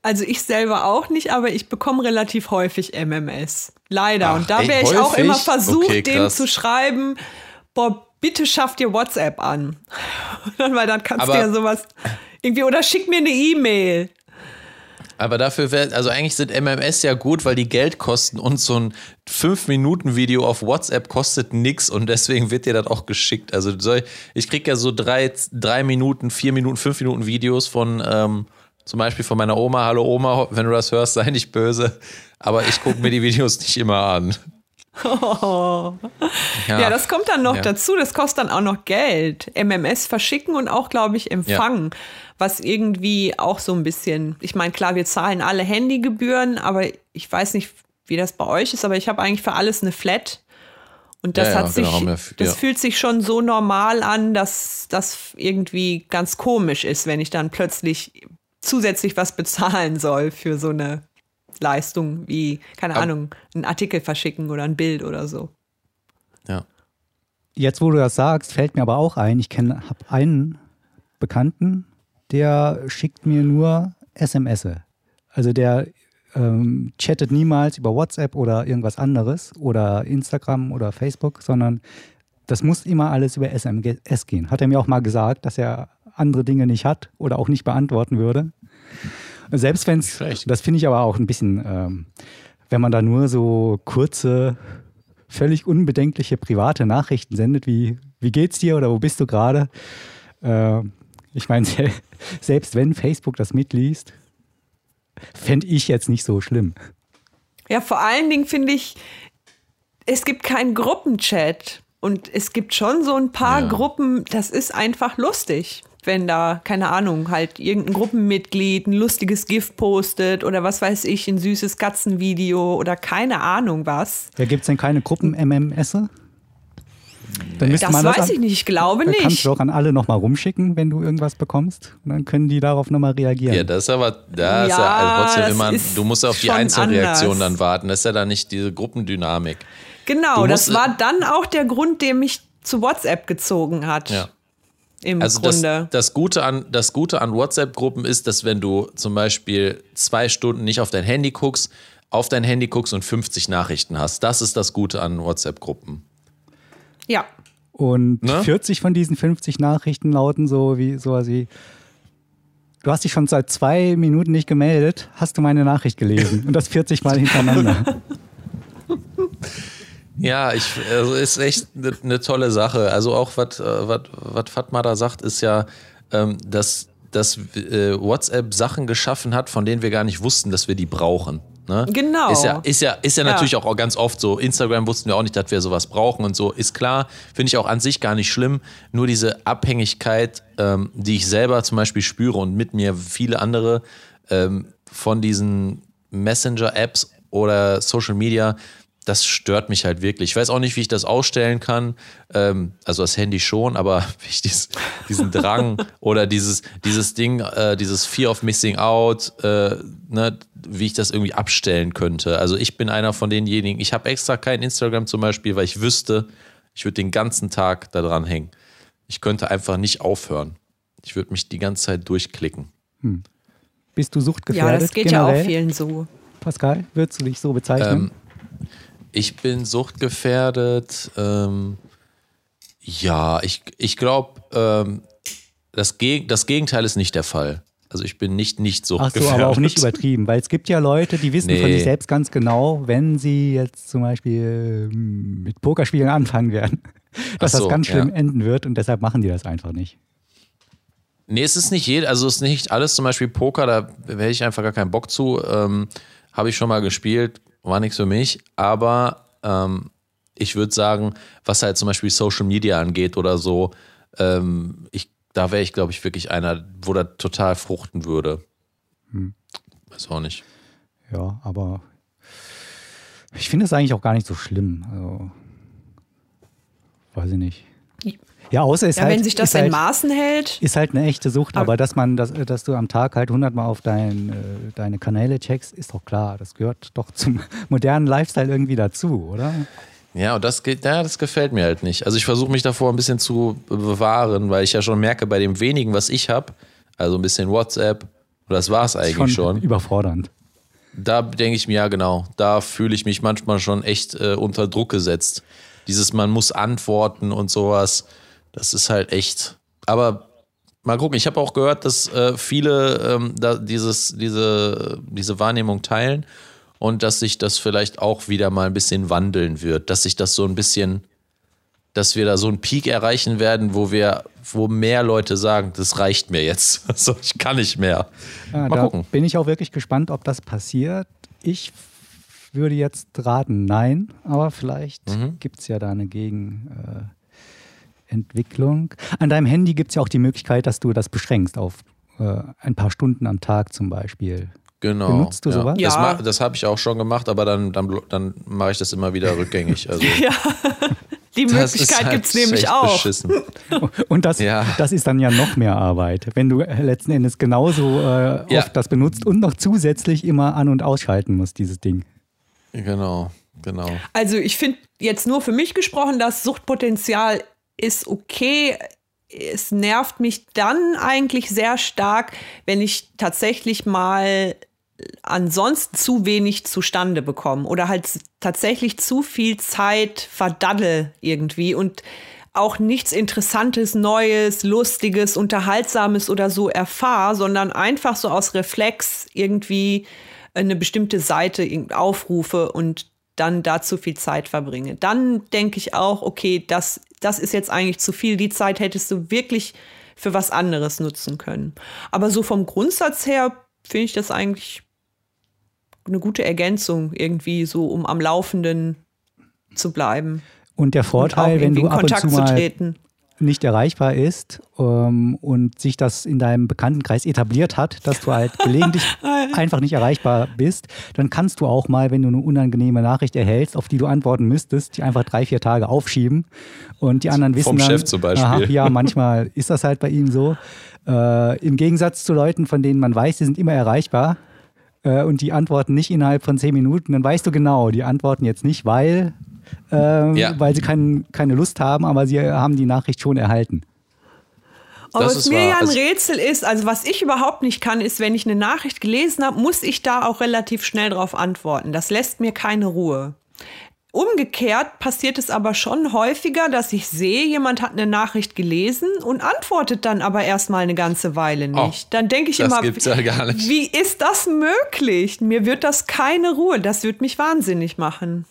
[SPEAKER 1] Also ich selber auch nicht, aber ich bekomme relativ häufig MMS. Leider. Ach, und da wäre ich auch immer versucht, okay, dem zu schreiben, boah, bitte schaff dir WhatsApp an. Weil dann kannst aber du ja sowas irgendwie, oder schick mir eine E-Mail.
[SPEAKER 3] Aber dafür wäre, also eigentlich sind MMS ja gut, weil die Geld kosten und so ein 5-Minuten-Video auf WhatsApp kostet nichts und deswegen wird dir das auch geschickt. Also soll, ich kriege ja so drei, drei Minuten, vier Minuten, fünf Minuten Videos von ähm, zum Beispiel von meiner Oma. Hallo Oma, wenn du das hörst, sei nicht böse. Aber ich gucke mir die Videos nicht immer an.
[SPEAKER 1] Oh. Ja. ja. das kommt dann noch ja. dazu. Das kostet dann auch noch Geld. MMS verschicken und auch, glaube ich, empfangen. Ja. Was irgendwie auch so ein bisschen, ich meine, klar, wir zahlen alle Handygebühren, aber ich weiß nicht, wie das bei euch ist, aber ich habe eigentlich für alles eine Flat. Und das hat sich, genau, das fühlt sich schon so normal an, dass das irgendwie ganz komisch ist, wenn ich dann plötzlich zusätzlich was bezahlen soll für so eine Leistung wie, keine Aber, Ahnung, einen Artikel verschicken oder ein Bild oder so.
[SPEAKER 3] Ja.
[SPEAKER 2] Jetzt, wo du das sagst, fällt mir aber auch ein, ich kenne, habe einen Bekannten, der schickt mir nur SMS. Also der ähm, chattet niemals über WhatsApp oder irgendwas anderes oder Instagram oder Facebook, sondern das muss immer alles über SMS gehen. Hat er mir auch mal gesagt, dass er andere Dinge nicht hat oder auch nicht beantworten würde. Selbst wenn es, das finde ich aber auch ein bisschen, ähm, wenn man da nur so kurze, völlig unbedenkliche private Nachrichten sendet, wie, wie geht's dir oder wo bist du gerade? Äh, ich meine, selbst wenn Facebook das mitliest, fände ich jetzt nicht so schlimm.
[SPEAKER 1] Ja, vor allen Dingen finde ich, es gibt keinen Gruppenchat. Und es gibt schon so ein paar ja. Gruppen, das ist einfach lustig wenn da, keine Ahnung, halt irgendein Gruppenmitglied ein lustiges GIF postet oder was weiß ich, ein süßes Katzenvideo oder keine Ahnung was.
[SPEAKER 2] Ja, gibt es denn keine Gruppen-MMS?
[SPEAKER 1] das weiß das ich nicht, ich glaube nicht.
[SPEAKER 2] Kannst du auch an alle nochmal rumschicken, wenn du irgendwas bekommst. Und dann können die darauf nochmal reagieren.
[SPEAKER 3] Ja, das ist aber, da ist ja, also trotzdem immer, du musst auf die Einzelreaktion dann warten. Das ist ja dann nicht diese Gruppendynamik.
[SPEAKER 1] Genau, das war dann auch der Grund, der mich zu WhatsApp gezogen hat.
[SPEAKER 3] Ja im also Grunde. Das, das, Gute an, das Gute an WhatsApp-Gruppen ist, dass wenn du zum Beispiel zwei Stunden nicht auf dein Handy guckst, auf dein Handy guckst und 50 Nachrichten hast. Das ist das Gute an WhatsApp-Gruppen.
[SPEAKER 1] Ja.
[SPEAKER 2] Und ne? 40 von diesen 50 Nachrichten lauten so wie sowas wie Du hast dich schon seit zwei Minuten nicht gemeldet, hast du meine Nachricht gelesen? Und das 40 Mal hintereinander.
[SPEAKER 3] Ja, ich, also ist echt eine ne tolle Sache. Also auch was äh, Fatma da sagt, ist ja, ähm, dass, dass äh, WhatsApp Sachen geschaffen hat, von denen wir gar nicht wussten, dass wir die brauchen. Ne?
[SPEAKER 1] Genau.
[SPEAKER 3] Ist ja, ist ja, ist ja, ja, natürlich auch ganz oft so. Instagram wussten wir auch nicht, dass wir sowas brauchen und so. Ist klar, finde ich auch an sich gar nicht schlimm. Nur diese Abhängigkeit, ähm, die ich selber zum Beispiel spüre und mit mir viele andere ähm, von diesen Messenger-Apps oder Social Media, das stört mich halt wirklich. Ich weiß auch nicht, wie ich das ausstellen kann. Ähm, also das Handy schon, aber ich dies, diesen Drang oder dieses, dieses Ding, äh, dieses Fear of Missing Out, äh, ne, wie ich das irgendwie abstellen könnte. Also ich bin einer von denjenigen, ich habe extra kein Instagram zum Beispiel, weil ich wüsste, ich würde den ganzen Tag da dran hängen. Ich könnte einfach nicht aufhören. Ich würde mich die ganze Zeit durchklicken. Hm.
[SPEAKER 2] Bist du suchtgefährdet?
[SPEAKER 1] Ja, das geht generell? ja auch vielen so.
[SPEAKER 2] Pascal, würdest du dich so bezeichnen? Ähm,
[SPEAKER 3] ich bin suchtgefährdet. Ähm, ja, ich, ich glaube, ähm, das, Geg das Gegenteil ist nicht der Fall. Also ich bin nicht nicht suchtgefährdet.
[SPEAKER 2] Ach so, aber auch nicht übertrieben, weil es gibt ja Leute, die wissen nee. von sich selbst ganz genau, wenn sie jetzt zum Beispiel hm, mit Pokerspielen anfangen werden, dass so, das ganz schlimm ja. enden wird und deshalb machen die das einfach nicht.
[SPEAKER 3] Nee, es ist nicht jeder, also es ist nicht alles zum Beispiel Poker, da hätte ich einfach gar keinen Bock zu. Ähm, Habe ich schon mal gespielt, war nichts für mich, aber ähm, ich würde sagen, was halt zum Beispiel Social Media angeht oder so, ähm, ich, da wäre ich, glaube ich, wirklich einer, wo das total fruchten würde. Hm. Weiß auch nicht.
[SPEAKER 2] Ja, aber ich finde es eigentlich auch gar nicht so schlimm. Also, weiß ich nicht. Ja, außer es
[SPEAKER 1] ja,
[SPEAKER 2] halt,
[SPEAKER 1] wenn sich das in halt, Maßen hält.
[SPEAKER 2] Ist halt eine echte Sucht, aber, aber dass man, dass, dass du am Tag halt hundertmal auf dein, äh, deine Kanäle checkst, ist doch klar. Das gehört doch zum modernen Lifestyle irgendwie dazu, oder?
[SPEAKER 3] Ja, und das, ja, das gefällt mir halt nicht. Also ich versuche mich davor ein bisschen zu bewahren, weil ich ja schon merke, bei dem wenigen, was ich habe, also ein bisschen WhatsApp, das war es eigentlich schon. schon.
[SPEAKER 2] Überfordernd.
[SPEAKER 3] Da denke ich mir, ja genau, da fühle ich mich manchmal schon echt äh, unter Druck gesetzt. Dieses, man muss antworten und sowas. Das ist halt echt. Aber mal gucken, ich habe auch gehört, dass äh, viele ähm, da dieses, diese, diese Wahrnehmung teilen und dass sich das vielleicht auch wieder mal ein bisschen wandeln wird, dass sich das so ein bisschen, dass wir da so einen Peak erreichen werden, wo wir, wo mehr Leute sagen, das reicht mir jetzt. Also ich kann nicht mehr.
[SPEAKER 2] Ja, mal gucken. Bin ich auch wirklich gespannt, ob das passiert. Ich würde jetzt raten, nein, aber vielleicht mhm. gibt es ja da eine Gegenentwicklung. Äh, An deinem Handy gibt es ja auch die Möglichkeit, dass du das beschränkst auf äh, ein paar Stunden am Tag zum Beispiel.
[SPEAKER 3] Genau.
[SPEAKER 2] Benutzt du
[SPEAKER 3] ja.
[SPEAKER 2] sowas?
[SPEAKER 3] Ja. Das, das habe ich auch schon gemacht, aber dann, dann, dann mache ich das immer wieder rückgängig. Also,
[SPEAKER 1] ja. Die Möglichkeit halt gibt es nämlich auch. Beschissen.
[SPEAKER 2] Und das, ja. das ist dann ja noch mehr Arbeit, wenn du letzten Endes genauso äh, ja. oft das benutzt und noch zusätzlich immer an- und ausschalten musst, dieses Ding.
[SPEAKER 3] Genau, genau.
[SPEAKER 1] Also ich finde jetzt nur für mich gesprochen, das Suchtpotenzial ist okay. Es nervt mich dann eigentlich sehr stark, wenn ich tatsächlich mal ansonsten zu wenig zustande bekommen oder halt tatsächlich zu viel Zeit verdaddel irgendwie und auch nichts Interessantes, Neues, Lustiges, Unterhaltsames oder so erfahre, sondern einfach so aus Reflex irgendwie eine bestimmte Seite aufrufe und dann da zu viel Zeit verbringe. Dann denke ich auch, okay, das, das ist jetzt eigentlich zu viel. Die Zeit hättest du wirklich für was anderes nutzen können. Aber so vom Grundsatz her finde ich das eigentlich eine gute Ergänzung irgendwie so, um am Laufenden zu bleiben.
[SPEAKER 2] Und der Vorteil, und wenn du ab und zu mal nicht erreichbar ist ähm, und sich das in deinem Bekanntenkreis etabliert hat, dass du halt gelegentlich einfach nicht erreichbar bist, dann kannst du auch mal, wenn du eine unangenehme Nachricht erhältst, auf die du antworten müsstest, die einfach drei, vier Tage aufschieben und die anderen wissen Vom dann,
[SPEAKER 3] Chef zum Beispiel.
[SPEAKER 2] Aha, ja, manchmal ist das halt bei ihnen so. Äh, Im Gegensatz zu Leuten, von denen man weiß, sie sind immer erreichbar, äh, und die antworten nicht innerhalb von zehn Minuten, dann weißt du genau, die antworten jetzt nicht, weil, äh, ja. weil sie kein, keine Lust haben, aber sie haben die Nachricht schon erhalten.
[SPEAKER 1] Aber was mir wahr. ja ein also Rätsel ist, also was ich überhaupt nicht kann, ist, wenn ich eine Nachricht gelesen habe, muss ich da auch relativ schnell darauf antworten. Das lässt mir keine Ruhe. Umgekehrt passiert es aber schon häufiger, dass ich sehe, jemand hat eine Nachricht gelesen und antwortet dann aber erstmal eine ganze Weile oh, nicht. Oh, dann denke ich immer,
[SPEAKER 3] ja
[SPEAKER 1] wie ist das möglich? Mir wird das keine Ruhe, das wird mich wahnsinnig machen.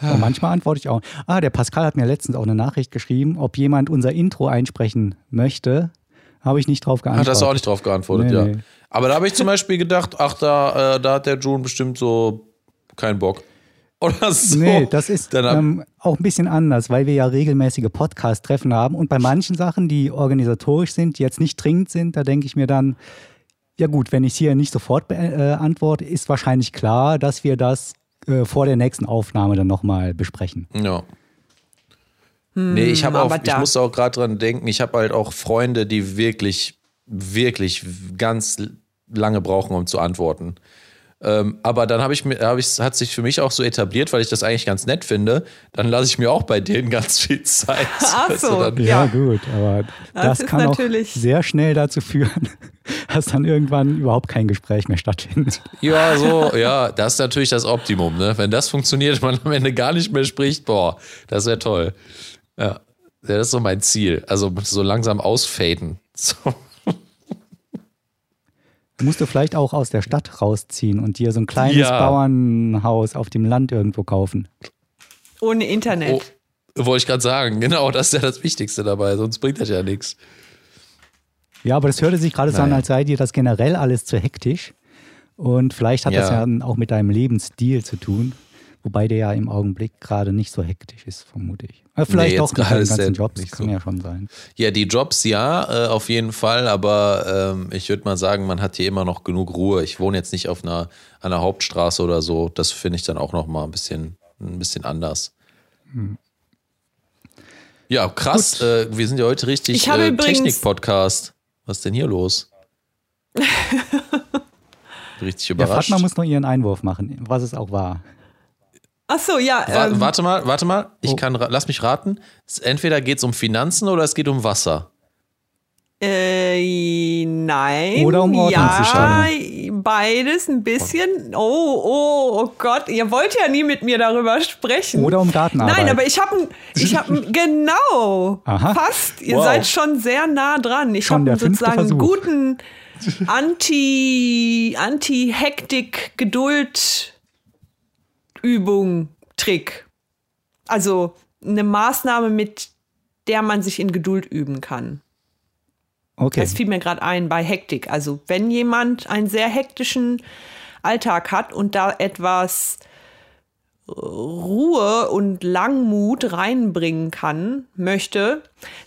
[SPEAKER 2] Und manchmal antworte ich auch. Ah, der Pascal hat mir letztens auch eine Nachricht geschrieben, ob jemand unser Intro einsprechen möchte. Habe ich nicht drauf geantwortet.
[SPEAKER 3] Hat das auch nicht drauf geantwortet, nee, ja. Nee. Aber da habe ich zum Beispiel gedacht, ach, da, äh, da hat der June bestimmt so keinen Bock oder so.
[SPEAKER 2] Nee, das ist ähm, auch ein bisschen anders, weil wir ja regelmäßige Podcast-Treffen haben und bei manchen Sachen, die organisatorisch sind, die jetzt nicht dringend sind, da denke ich mir dann, ja gut, wenn ich hier nicht sofort beantworte, äh, ist wahrscheinlich klar, dass wir das äh, vor der nächsten Aufnahme dann nochmal besprechen.
[SPEAKER 3] Ja. Hm, nee, ich habe auch, ich muss auch gerade dran denken, ich habe halt auch Freunde, die wirklich, wirklich ganz lange brauchen, um zu antworten. Ähm, aber dann habe ich mir, hab ich, hat sich für mich auch so etabliert, weil ich das eigentlich ganz nett finde. Dann lasse ich mir auch bei denen ganz viel Zeit.
[SPEAKER 1] Ach so,
[SPEAKER 2] dann, ja. ja. gut, aber das, das kann auch sehr schnell dazu führen, dass dann irgendwann überhaupt kein Gespräch mehr stattfindet.
[SPEAKER 3] Ja, so, ja, das ist natürlich das Optimum, ne? Wenn das funktioniert, man am Ende gar nicht mehr spricht, boah, das wäre toll. Ja. Das ist so mein Ziel. Also so langsam ausfaden. So.
[SPEAKER 2] Musst du vielleicht auch aus der Stadt rausziehen und dir so ein kleines ja. Bauernhaus auf dem Land irgendwo kaufen.
[SPEAKER 1] Ohne Internet.
[SPEAKER 3] Oh, wollte ich gerade sagen, genau, das ist ja das Wichtigste dabei, sonst bringt das ja nichts.
[SPEAKER 2] Ja, aber das hörte sich gerade so an, als sei dir das generell alles zu hektisch. Und vielleicht hat ja. das ja auch mit deinem Lebensstil zu tun. Wobei der ja im Augenblick gerade nicht so hektisch ist, vermute ich. Aber vielleicht nee, auch mit den ganzen Jobs, nicht kann so. ja schon sein.
[SPEAKER 3] Ja, die Jobs ja, äh, auf jeden Fall, aber ähm, ich würde mal sagen, man hat hier immer noch genug Ruhe. Ich wohne jetzt nicht auf einer, einer Hauptstraße oder so. Das finde ich dann auch noch mal ein bisschen, ein bisschen anders. Hm. Ja, krass. Äh, wir sind ja heute richtig äh, Technik-Podcast. Was ist denn hier los? richtig überrascht.
[SPEAKER 2] Ja, Fatma muss noch ihren Einwurf machen, was es auch war.
[SPEAKER 1] Ach so, ja.
[SPEAKER 3] Ähm, warte mal, warte mal. Ich oh. kann, lass mich raten. Entweder geht es um Finanzen oder es geht um Wasser.
[SPEAKER 1] Äh, nein.
[SPEAKER 2] Oder um
[SPEAKER 1] Ja, beides ein bisschen. Oh, oh, oh Gott, ihr wollt ja nie mit mir darüber sprechen.
[SPEAKER 2] Oder um Gartenarbeit.
[SPEAKER 1] Nein, aber ich habe ich hab genau, Aha. fast. Ihr wow. seid schon sehr nah dran. Ich habe sozusagen einen guten Anti, Anti-Hektik-Geduld- Übung, Trick. Also eine Maßnahme, mit der man sich in Geduld üben kann. Okay. Das fiel mir gerade ein bei Hektik. Also wenn jemand einen sehr hektischen Alltag hat und da etwas Ruhe und Langmut reinbringen kann, möchte,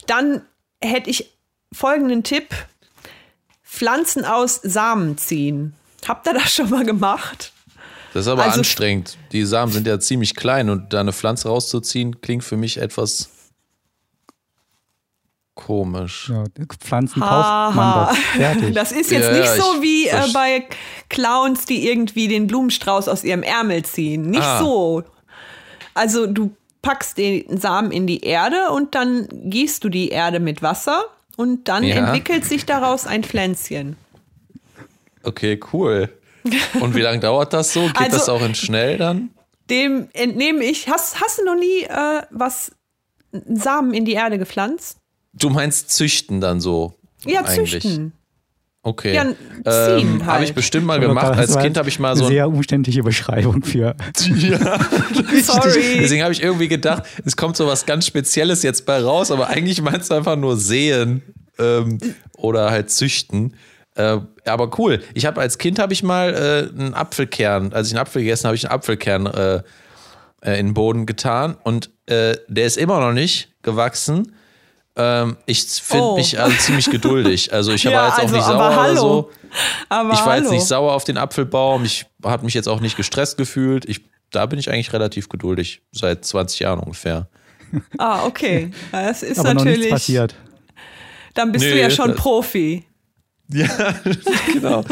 [SPEAKER 1] dann hätte ich folgenden Tipp. Pflanzen aus Samen ziehen. Habt ihr das schon mal gemacht?
[SPEAKER 3] Das ist aber also, anstrengend. Die Samen sind ja ziemlich klein und da eine Pflanze rauszuziehen, klingt für mich etwas komisch. Ja,
[SPEAKER 2] Pflanzen kauft man doch. Fertig.
[SPEAKER 1] Das ist jetzt ja, nicht so wie äh, bei Clowns, die irgendwie den Blumenstrauß aus ihrem Ärmel ziehen. Nicht ah. so. Also du packst den Samen in die Erde und dann gießt du die Erde mit Wasser und dann ja. entwickelt sich daraus ein Pflänzchen.
[SPEAKER 3] Okay, cool. Und wie lange dauert das so? Geht also, das auch in schnell dann?
[SPEAKER 1] Dem entnehme ich. Hast, hast du noch nie äh, was Samen in die Erde gepflanzt?
[SPEAKER 3] Du meinst züchten dann so?
[SPEAKER 1] Ja, eigentlich. züchten.
[SPEAKER 3] Okay. Ja, ähm, halt. Habe ich bestimmt mal gemacht. Als Kind habe ich mal so.
[SPEAKER 2] Eine sehr umständliche Beschreibung für.
[SPEAKER 3] ja, Sorry. Deswegen habe ich irgendwie gedacht, es kommt so was ganz Spezielles jetzt bei raus, aber eigentlich meinst du einfach nur sehen ähm, oder halt züchten. Äh, aber cool. Ich habe als Kind habe ich mal äh, einen Apfelkern, als ich einen Apfel gegessen habe, ich einen Apfelkern äh, äh, in den Boden getan und äh, der ist immer noch nicht gewachsen. Ähm, ich finde oh. mich also ziemlich geduldig. Also ich ja, war jetzt auch also, nicht sauer oder so. Aber ich war hallo. jetzt nicht sauer auf den Apfelbaum. Ich habe mich jetzt auch nicht gestresst gefühlt. Ich, da bin ich eigentlich relativ geduldig. Seit 20 Jahren ungefähr.
[SPEAKER 1] Ah, okay. Das ist
[SPEAKER 2] Aber
[SPEAKER 1] natürlich. Noch
[SPEAKER 2] nichts passiert.
[SPEAKER 1] Dann bist nee, du ja schon Profi.
[SPEAKER 3] Ja, genau.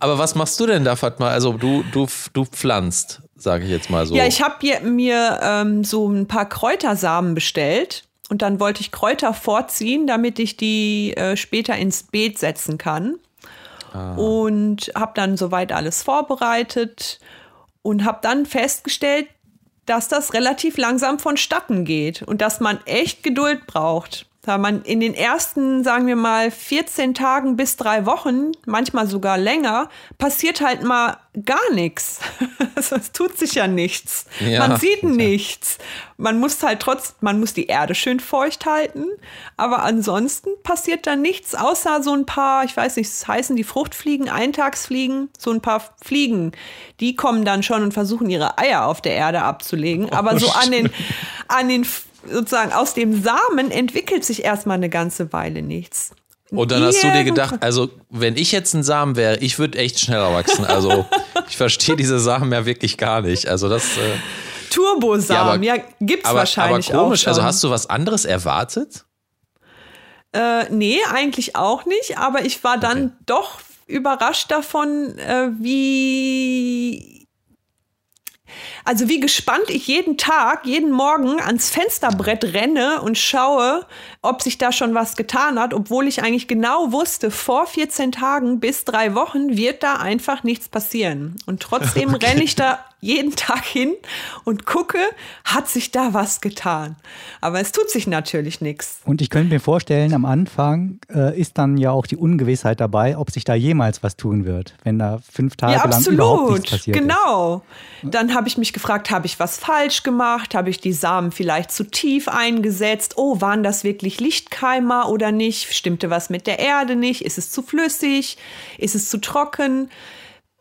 [SPEAKER 3] Aber was machst du denn da, Fatma? Also du, du, du pflanzt, sage ich jetzt mal so.
[SPEAKER 1] Ja, ich habe mir ähm, so ein paar Kräutersamen bestellt und dann wollte ich Kräuter vorziehen, damit ich die äh, später ins Beet setzen kann. Ah. Und habe dann soweit alles vorbereitet und habe dann festgestellt, dass das relativ langsam vonstatten geht und dass man echt Geduld braucht. Da man in den ersten, sagen wir mal, 14 Tagen bis drei Wochen, manchmal sogar länger, passiert halt mal gar nichts. Also es tut sich ja nichts. Ja, man sieht ja. nichts. Man muss halt trotz, man muss die Erde schön feucht halten, aber ansonsten passiert da nichts, außer so ein paar, ich weiß nicht, es heißen die Fruchtfliegen, Eintagsfliegen, so ein paar Fliegen, die kommen dann schon und versuchen ihre Eier auf der Erde abzulegen, aber oh, so an den, an den sozusagen aus dem Samen entwickelt sich erstmal eine ganze Weile nichts.
[SPEAKER 3] Und dann hast du dir gedacht, also wenn ich jetzt ein Samen wäre, ich würde echt schneller wachsen. Also ich verstehe diese Samen ja wirklich gar nicht. Also das. Äh
[SPEAKER 1] Turbosamen, ja, ja gibt's aber, wahrscheinlich aber komisch,
[SPEAKER 3] auch schon. Also hast du was anderes erwartet?
[SPEAKER 1] Äh, nee, eigentlich auch nicht. Aber ich war dann okay. doch überrascht davon, äh, wie also wie gespannt ich jeden Tag, jeden Morgen ans Fensterbrett renne und schaue, ob sich da schon was getan hat, obwohl ich eigentlich genau wusste, vor 14 Tagen bis drei Wochen wird da einfach nichts passieren. Und trotzdem okay. renne ich da jeden Tag hin und gucke, hat sich da was getan. Aber es tut sich natürlich nichts.
[SPEAKER 2] Und ich könnte mir vorstellen, am Anfang äh, ist dann ja auch die Ungewissheit dabei, ob sich da jemals was tun wird, wenn da fünf Tage ja, lang überhaupt nichts passiert
[SPEAKER 1] genau. ist. Dann habe ich mich gefragt, habe ich was falsch gemacht? Habe ich die Samen vielleicht zu tief eingesetzt? Oh, waren das wirklich Lichtkeimer oder nicht? Stimmte was mit der Erde nicht? Ist es zu flüssig? Ist es zu trocken?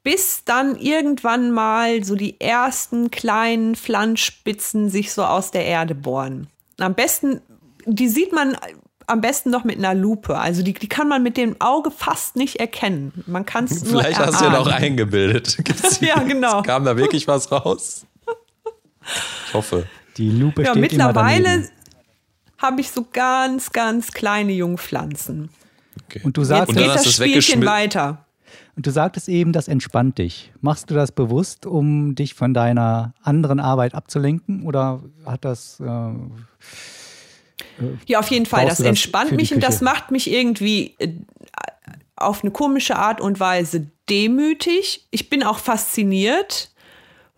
[SPEAKER 1] bis dann irgendwann mal so die ersten kleinen Pflanzspitzen sich so aus der Erde bohren. Am besten, die sieht man am besten noch mit einer Lupe. Also die, die kann man mit dem Auge fast nicht erkennen. Man kann es
[SPEAKER 3] Vielleicht hast du ja noch eingebildet. Gibt's
[SPEAKER 1] ja, genau.
[SPEAKER 3] Kam da wirklich was raus? Ich hoffe.
[SPEAKER 2] Die Lupe ja, steht
[SPEAKER 1] mittlerweile habe ich so ganz, ganz kleine Jungpflanzen.
[SPEAKER 2] Okay. Und du sagst,
[SPEAKER 1] Jetzt geht das Spielchen weiter.
[SPEAKER 2] Und du sagtest eben, das entspannt dich. Machst du das bewusst, um dich von deiner anderen Arbeit abzulenken? Oder hat das. Äh, äh
[SPEAKER 1] ja, auf jeden Fall. Das entspannt mich und das macht mich irgendwie äh, auf eine komische Art und Weise demütig. Ich bin auch fasziniert,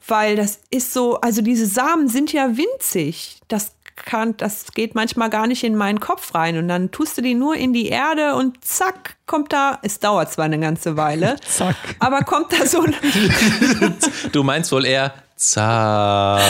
[SPEAKER 1] weil das ist so, also diese Samen sind ja winzig. Das kann, das geht manchmal gar nicht in meinen Kopf rein. Und dann tust du die nur in die Erde und zack, kommt da, es dauert zwar eine ganze Weile, zack. aber kommt da so ein.
[SPEAKER 3] du meinst wohl eher zack.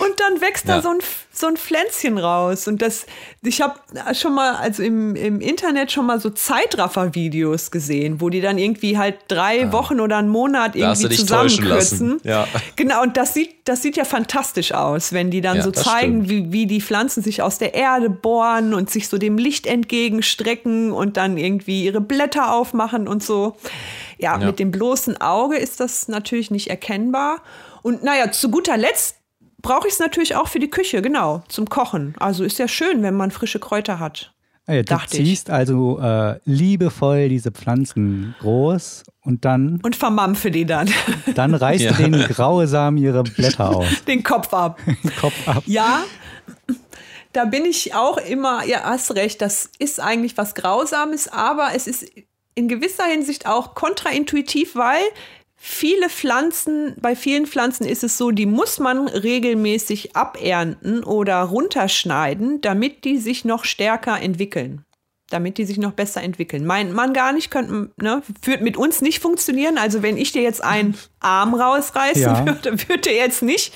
[SPEAKER 1] Und dann wächst ja. da so ein, so ein Pflänzchen raus. Und das, ich habe schon mal, also im, im Internet schon mal so Zeitraffer-Videos gesehen, wo die dann irgendwie halt drei ah. Wochen oder einen Monat irgendwie zusammenkürzen.
[SPEAKER 3] Ja.
[SPEAKER 1] Genau, und das sieht, das sieht ja fantastisch aus, wenn die dann ja, so zeigen, wie, wie die Pflanzen sich aus der Erde bohren und sich so dem Licht entgegenstrecken und dann irgendwie ihre Blätter aufmachen und so. Ja, ja. mit dem bloßen Auge ist das natürlich nicht erkennbar. Und naja, zu guter Letzt brauche ich es natürlich auch für die Küche, genau, zum Kochen. Also ist ja schön, wenn man frische Kräuter hat.
[SPEAKER 2] Ah ja, du ziehst ich. also äh, liebevoll diese Pflanzen groß und dann.
[SPEAKER 1] Und vermampfe die dann.
[SPEAKER 2] Dann reißt ja. du den grausam ihre Blätter aus.
[SPEAKER 1] Den Kopf ab.
[SPEAKER 2] Den Kopf ab.
[SPEAKER 1] Ja, da bin ich auch immer, ja, hast recht, das ist eigentlich was Grausames, aber es ist in gewisser Hinsicht auch kontraintuitiv, weil viele Pflanzen, bei vielen Pflanzen ist es so, die muss man regelmäßig abernten oder runterschneiden, damit die sich noch stärker entwickeln. Damit die sich noch besser entwickeln. Mein Mann gar nicht, könnte, ne, würde mit uns nicht funktionieren. Also wenn ich dir jetzt einen Arm rausreißen ja. würde, würde jetzt nicht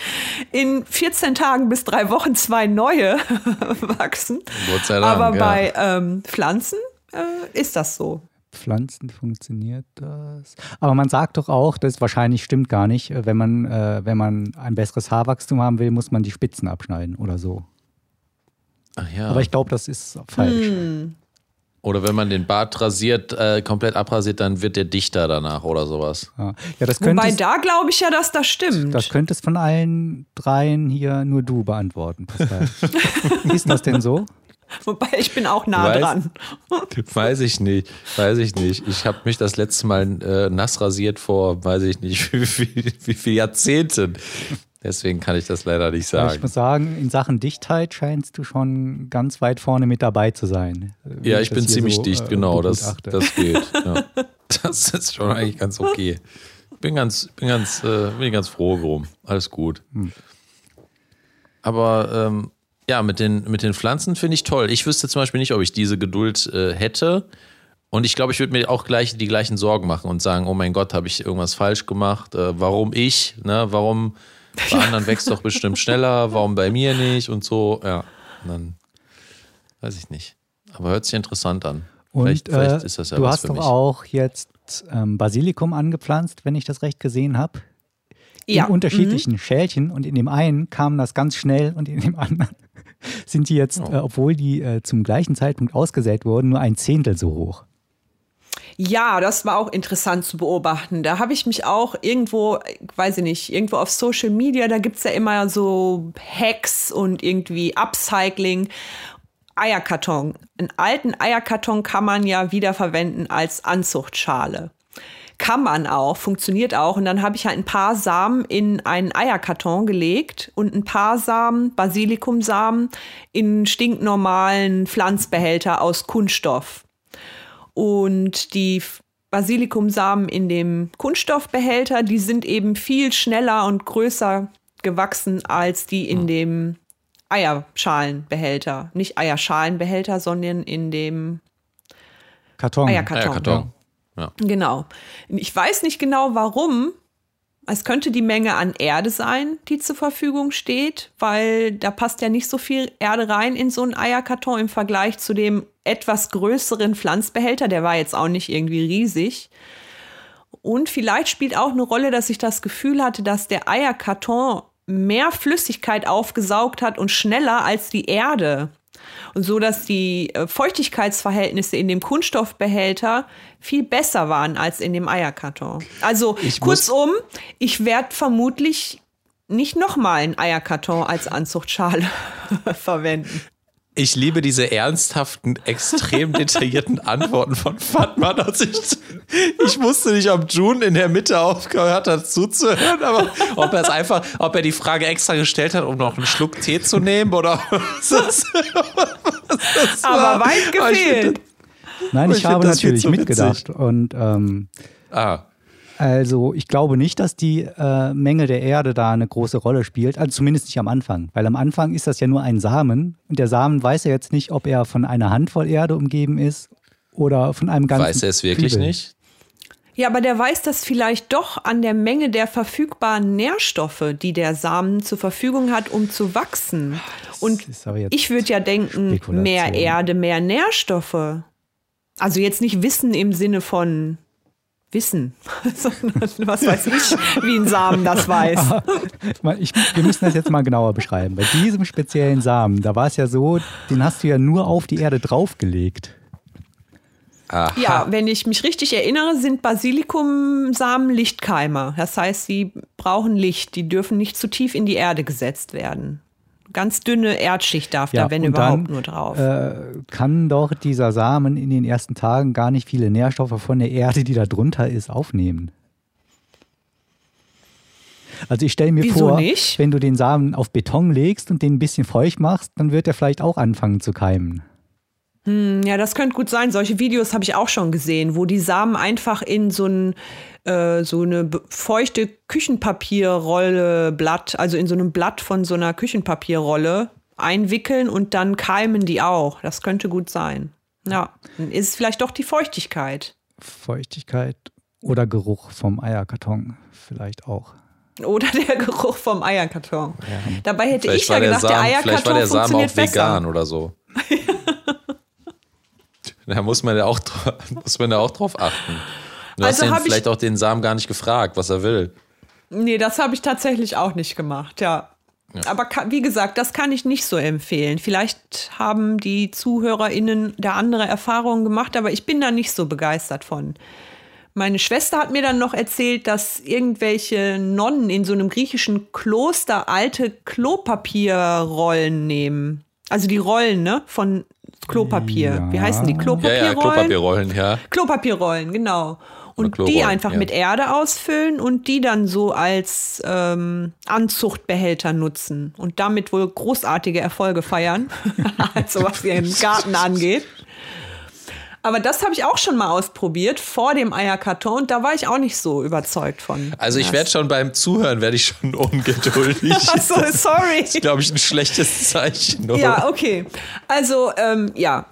[SPEAKER 1] in 14 Tagen bis drei Wochen zwei neue wachsen.
[SPEAKER 3] Gott sei Dank,
[SPEAKER 1] Aber bei ja. ähm, Pflanzen äh, ist das so.
[SPEAKER 2] Pflanzen funktioniert das. Aber man sagt doch auch, das wahrscheinlich stimmt gar nicht, äh, wenn man, äh, wenn man ein besseres Haarwachstum haben will, muss man die Spitzen abschneiden oder so.
[SPEAKER 3] Ach ja.
[SPEAKER 2] Aber ich glaube, das ist falsch. Hm.
[SPEAKER 3] Oder wenn man den Bart rasiert, äh, komplett abrasiert, dann wird der dichter danach oder sowas.
[SPEAKER 2] Ja, ja das
[SPEAKER 1] Wobei da glaube ich ja, dass das stimmt.
[SPEAKER 2] Das könntest von allen dreien hier nur du beantworten, Pascal. ist das denn so?
[SPEAKER 1] Wobei ich bin auch nah weiß, dran.
[SPEAKER 3] Weiß ich nicht, weiß ich nicht. Ich habe mich das letzte Mal äh, nass rasiert vor, weiß ich nicht, wie, wie, wie viele Jahrzehnten. Deswegen kann ich das leider nicht sagen. Aber
[SPEAKER 2] ich muss sagen, in Sachen Dichtheit scheinst du schon ganz weit vorne mit dabei zu sein.
[SPEAKER 3] Ja, ich bin ziemlich so, dicht, äh, genau, das, das geht. Ja. Das ist schon eigentlich ganz okay. Bin ganz, bin ganz, äh, bin ganz froh drum. Alles gut. Hm. Aber ähm, ja, mit den, mit den Pflanzen finde ich toll. Ich wüsste zum Beispiel nicht, ob ich diese Geduld äh, hätte. Und ich glaube, ich würde mir auch gleich die gleichen Sorgen machen und sagen, oh mein Gott, habe ich irgendwas falsch gemacht? Äh, warum ich? Ne? Warum bei anderen wächst doch bestimmt schneller? Warum bei mir nicht? Und so, ja. Und dann weiß ich nicht. Aber hört sich interessant an.
[SPEAKER 2] Und vielleicht, vielleicht äh, ist das ja du was hast doch auch jetzt ähm, Basilikum angepflanzt, wenn ich das recht gesehen habe. Ja. In unterschiedlichen mhm. Schälchen und in dem einen kam das ganz schnell und in dem anderen sind die jetzt, oh. äh, obwohl die äh, zum gleichen Zeitpunkt ausgesät wurden, nur ein Zehntel so hoch.
[SPEAKER 1] Ja, das war auch interessant zu beobachten. Da habe ich mich auch irgendwo, weiß ich nicht, irgendwo auf Social Media, da gibt es ja immer so Hacks und irgendwie Upcycling. Eierkarton. Einen alten Eierkarton kann man ja wiederverwenden als Anzuchtschale kann man auch, funktioniert auch. Und dann habe ich halt ein paar Samen in einen Eierkarton gelegt und ein paar Samen, Basilikumsamen, in stinknormalen Pflanzbehälter aus Kunststoff. Und die Basilikumsamen in dem Kunststoffbehälter, die sind eben viel schneller und größer gewachsen als die in dem Eierschalenbehälter. Nicht Eierschalenbehälter, sondern in dem
[SPEAKER 2] Karton.
[SPEAKER 1] Eierkarton. Eierkarton.
[SPEAKER 3] Ja.
[SPEAKER 1] Genau. Ich weiß nicht genau warum. Es könnte die Menge an Erde sein, die zur Verfügung steht, weil da passt ja nicht so viel Erde rein in so einen Eierkarton im Vergleich zu dem etwas größeren Pflanzbehälter. Der war jetzt auch nicht irgendwie riesig. Und vielleicht spielt auch eine Rolle, dass ich das Gefühl hatte, dass der Eierkarton mehr Flüssigkeit aufgesaugt hat und schneller als die Erde und so, dass die äh, Feuchtigkeitsverhältnisse in dem Kunststoffbehälter viel besser waren als in dem Eierkarton. Also ich kurzum, ich werde vermutlich nicht nochmal einen Eierkarton als Anzuchtschale verwenden.
[SPEAKER 3] Ich liebe diese ernsthaften, extrem detaillierten Antworten von Fatma. Also ich, ich wusste nicht, ob June in der Mitte aufgehört hat zuzuhören, aber ob er es einfach, ob er die Frage extra gestellt hat, um noch einen Schluck Tee zu nehmen oder was das,
[SPEAKER 1] was das Aber weit gefehlt.
[SPEAKER 2] Nein, ich, ich habe natürlich mitgedacht und ähm,
[SPEAKER 3] ah.
[SPEAKER 2] Also ich glaube nicht, dass die äh, Menge der Erde da eine große Rolle spielt. Also zumindest nicht am Anfang. Weil am Anfang ist das ja nur ein Samen. Und der Samen weiß ja jetzt nicht, ob er von einer Handvoll Erde umgeben ist oder von einem ganzen.
[SPEAKER 3] Weiß er es wirklich
[SPEAKER 2] Zwiebel.
[SPEAKER 3] nicht?
[SPEAKER 1] Ja, aber der weiß das vielleicht doch an der Menge der verfügbaren Nährstoffe, die der Samen zur Verfügung hat, um zu wachsen. Das Und ich würde ja denken, mehr Erde, mehr Nährstoffe. Also jetzt nicht Wissen im Sinne von Wissen, sondern was weiß ich, wie ein Samen das weiß.
[SPEAKER 2] ich, wir müssen das jetzt mal genauer beschreiben. Bei diesem speziellen Samen, da war es ja so, den hast du ja nur auf die Erde draufgelegt.
[SPEAKER 1] Aha. Ja, wenn ich mich richtig erinnere, sind Basilikumsamen Lichtkeimer. Das heißt, sie brauchen Licht. Die dürfen nicht zu tief in die Erde gesetzt werden. Ganz dünne Erdschicht darf ja, da, wenn überhaupt, dann, nur drauf.
[SPEAKER 2] Äh, kann doch dieser Samen in den ersten Tagen gar nicht viele Nährstoffe von der Erde, die da drunter ist, aufnehmen. Also ich stelle mir
[SPEAKER 1] Wieso
[SPEAKER 2] vor,
[SPEAKER 1] nicht?
[SPEAKER 2] wenn du den Samen auf Beton legst und den ein bisschen feucht machst, dann wird er vielleicht auch anfangen zu keimen.
[SPEAKER 1] Hm, ja, das könnte gut sein. Solche Videos habe ich auch schon gesehen, wo die Samen einfach in so, ein, äh, so eine feuchte Küchenpapierrolle Blatt, also in so einem Blatt von so einer Küchenpapierrolle einwickeln und dann keimen die auch. Das könnte gut sein. Ja, dann ist es vielleicht doch die Feuchtigkeit.
[SPEAKER 2] Feuchtigkeit oder Geruch vom Eierkarton vielleicht auch.
[SPEAKER 1] Oder der Geruch vom Eierkarton. Ja. Dabei hätte vielleicht ich ja gedacht, der, Samen, der Eierkarton vielleicht war der Samen auch vegan
[SPEAKER 3] oder so. Da muss man ja auch, muss man ja auch drauf achten. Du also hast ihn vielleicht auch den Samen gar nicht gefragt, was er will.
[SPEAKER 1] Nee, das habe ich tatsächlich auch nicht gemacht, ja. ja. Aber wie gesagt, das kann ich nicht so empfehlen. Vielleicht haben die ZuhörerInnen da andere Erfahrungen gemacht, aber ich bin da nicht so begeistert von. Meine Schwester hat mir dann noch erzählt, dass irgendwelche Nonnen in so einem griechischen Kloster alte Klopapierrollen nehmen. Also die Rollen, ne? Von Klopapier. Ja. Wie heißen die? Klopapierrollen? Ja, ja,
[SPEAKER 3] Klopapierrollen, ja.
[SPEAKER 1] Klopapierrollen, genau. Und die einfach ja. mit Erde ausfüllen und die dann so als ähm, Anzuchtbehälter nutzen und damit wohl großartige Erfolge feiern, also was ihren Garten angeht. Aber das habe ich auch schon mal ausprobiert vor dem Eierkarton und da war ich auch nicht so überzeugt von.
[SPEAKER 3] Also ich werde schon beim Zuhören werde ich schon ungeduldig.
[SPEAKER 1] so, sorry.
[SPEAKER 3] Das ist, glaube ich, ein schlechtes Zeichen.
[SPEAKER 1] Oder? Ja, okay. Also ähm, ja,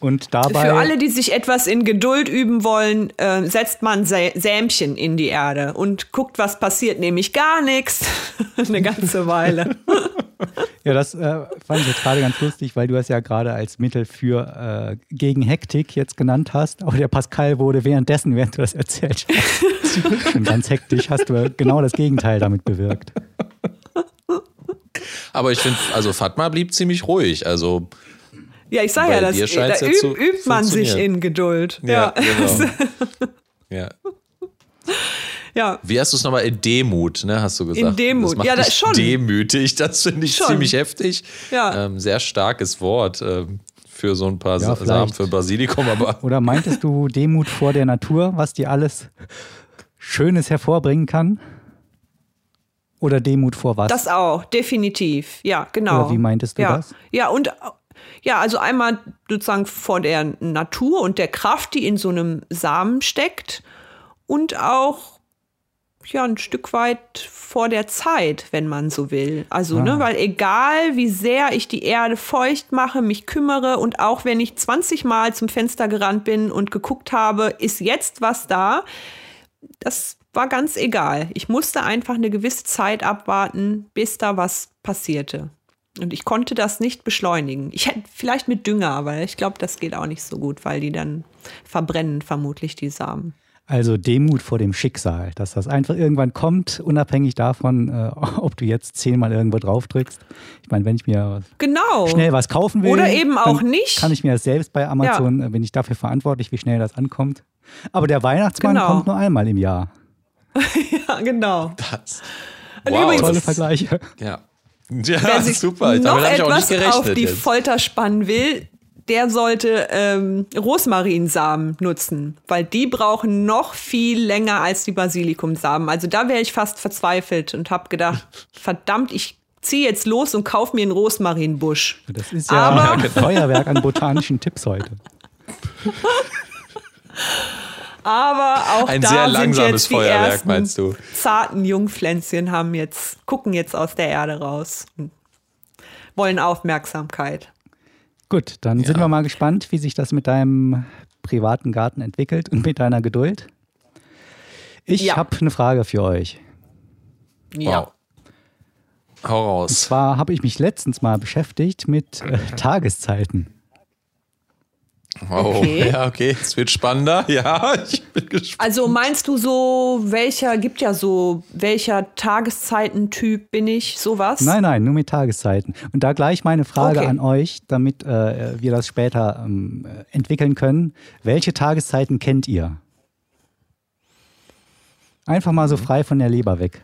[SPEAKER 2] und dabei.
[SPEAKER 1] Für alle, die sich etwas in Geduld üben wollen, äh, setzt man Sä Sämchen in die Erde und guckt, was passiert, nämlich gar nichts. Eine ganze Weile.
[SPEAKER 2] ja, das äh, fand ich jetzt gerade ganz lustig, weil du es ja gerade als Mittel für äh, gegen Hektik jetzt genannt hast. Aber der Pascal wurde währenddessen, während du das erzählt hast, schon ganz hektisch, hast du genau das Gegenteil damit bewirkt.
[SPEAKER 3] Aber ich finde, also Fatma blieb ziemlich ruhig. Also
[SPEAKER 1] ja, ich sage ja, das, da üb, übt man sich in Geduld. Ja, ja. genau.
[SPEAKER 3] ja. Ja. Wie hast du es nochmal? In Demut, ne, hast du gesagt.
[SPEAKER 1] In Demut, das macht ja, das schon.
[SPEAKER 3] Demütig, das finde ich schon. ziemlich heftig. Ja. Ähm, sehr starkes Wort ähm, für so ein paar ja, Samen für Basilikum. Aber
[SPEAKER 2] Oder meintest du Demut vor der Natur, was dir alles Schönes hervorbringen kann? Oder Demut vor was?
[SPEAKER 1] Das auch, definitiv. Ja, genau.
[SPEAKER 2] Oder wie meintest du
[SPEAKER 1] ja.
[SPEAKER 2] das?
[SPEAKER 1] Ja, und ja, also einmal sozusagen vor der Natur und der Kraft, die in so einem Samen steckt und auch ja ein Stück weit vor der Zeit, wenn man so will. Also, ne, ah. ne, weil egal wie sehr ich die Erde feucht mache, mich kümmere und auch wenn ich 20 Mal zum Fenster gerannt bin und geguckt habe, ist jetzt was da, das war ganz egal. Ich musste einfach eine gewisse Zeit abwarten, bis da was passierte. Und ich konnte das nicht beschleunigen. Ich hätte vielleicht mit Dünger, aber ich glaube, das geht auch nicht so gut, weil die dann verbrennen, vermutlich die Samen.
[SPEAKER 2] Also Demut vor dem Schicksal, dass das einfach irgendwann kommt, unabhängig davon, äh, ob du jetzt zehnmal irgendwo drauf drückst. Ich meine, wenn ich mir
[SPEAKER 1] genau.
[SPEAKER 2] schnell was kaufen will,
[SPEAKER 1] oder eben auch nicht,
[SPEAKER 2] kann ich mir das selbst bei Amazon, ja. Äh, bin ich dafür verantwortlich, wie schnell das ankommt. Aber der Weihnachtsmann genau. kommt nur einmal im Jahr.
[SPEAKER 1] ja, genau.
[SPEAKER 3] Das.
[SPEAKER 2] Wow, übrigens, tolle Vergleiche.
[SPEAKER 3] Ja. Ja, Wer sich super.
[SPEAKER 1] Noch Damit etwas auf die jetzt. Folter spannen will, der sollte ähm, Rosmarinsamen nutzen, weil die brauchen noch viel länger als die Basilikumsamen. Also da wäre ich fast verzweifelt und habe gedacht, verdammt, ich ziehe jetzt los und kaufe mir einen Rosmarinbusch.
[SPEAKER 2] Das ist ja Aber, ein Feuerwerk an botanischen Tipps heute.
[SPEAKER 1] Aber auch
[SPEAKER 3] ein
[SPEAKER 1] da
[SPEAKER 3] sehr
[SPEAKER 1] langsames
[SPEAKER 3] Feuerwerk, meinst du?
[SPEAKER 1] Zarten Jungpflänzchen haben jetzt gucken jetzt aus der Erde raus und wollen Aufmerksamkeit.
[SPEAKER 2] Gut, dann ja. sind wir mal gespannt, wie sich das mit deinem privaten Garten entwickelt und mit deiner Geduld. Ich ja. habe eine Frage für euch.
[SPEAKER 1] Ja. Wow.
[SPEAKER 3] Hau raus.
[SPEAKER 2] Und zwar habe ich mich letztens mal beschäftigt mit äh, Tageszeiten.
[SPEAKER 3] Oh, okay. ja, okay, es wird spannender. Ja, ich
[SPEAKER 1] bin gespannt. Also meinst du so, welcher, gibt ja so, welcher Tageszeitentyp bin ich, sowas?
[SPEAKER 2] Nein, nein, nur mit Tageszeiten. Und da gleich meine Frage okay. an euch, damit äh, wir das später ähm, entwickeln können. Welche Tageszeiten kennt ihr? Einfach mal so mhm. frei von der Leber weg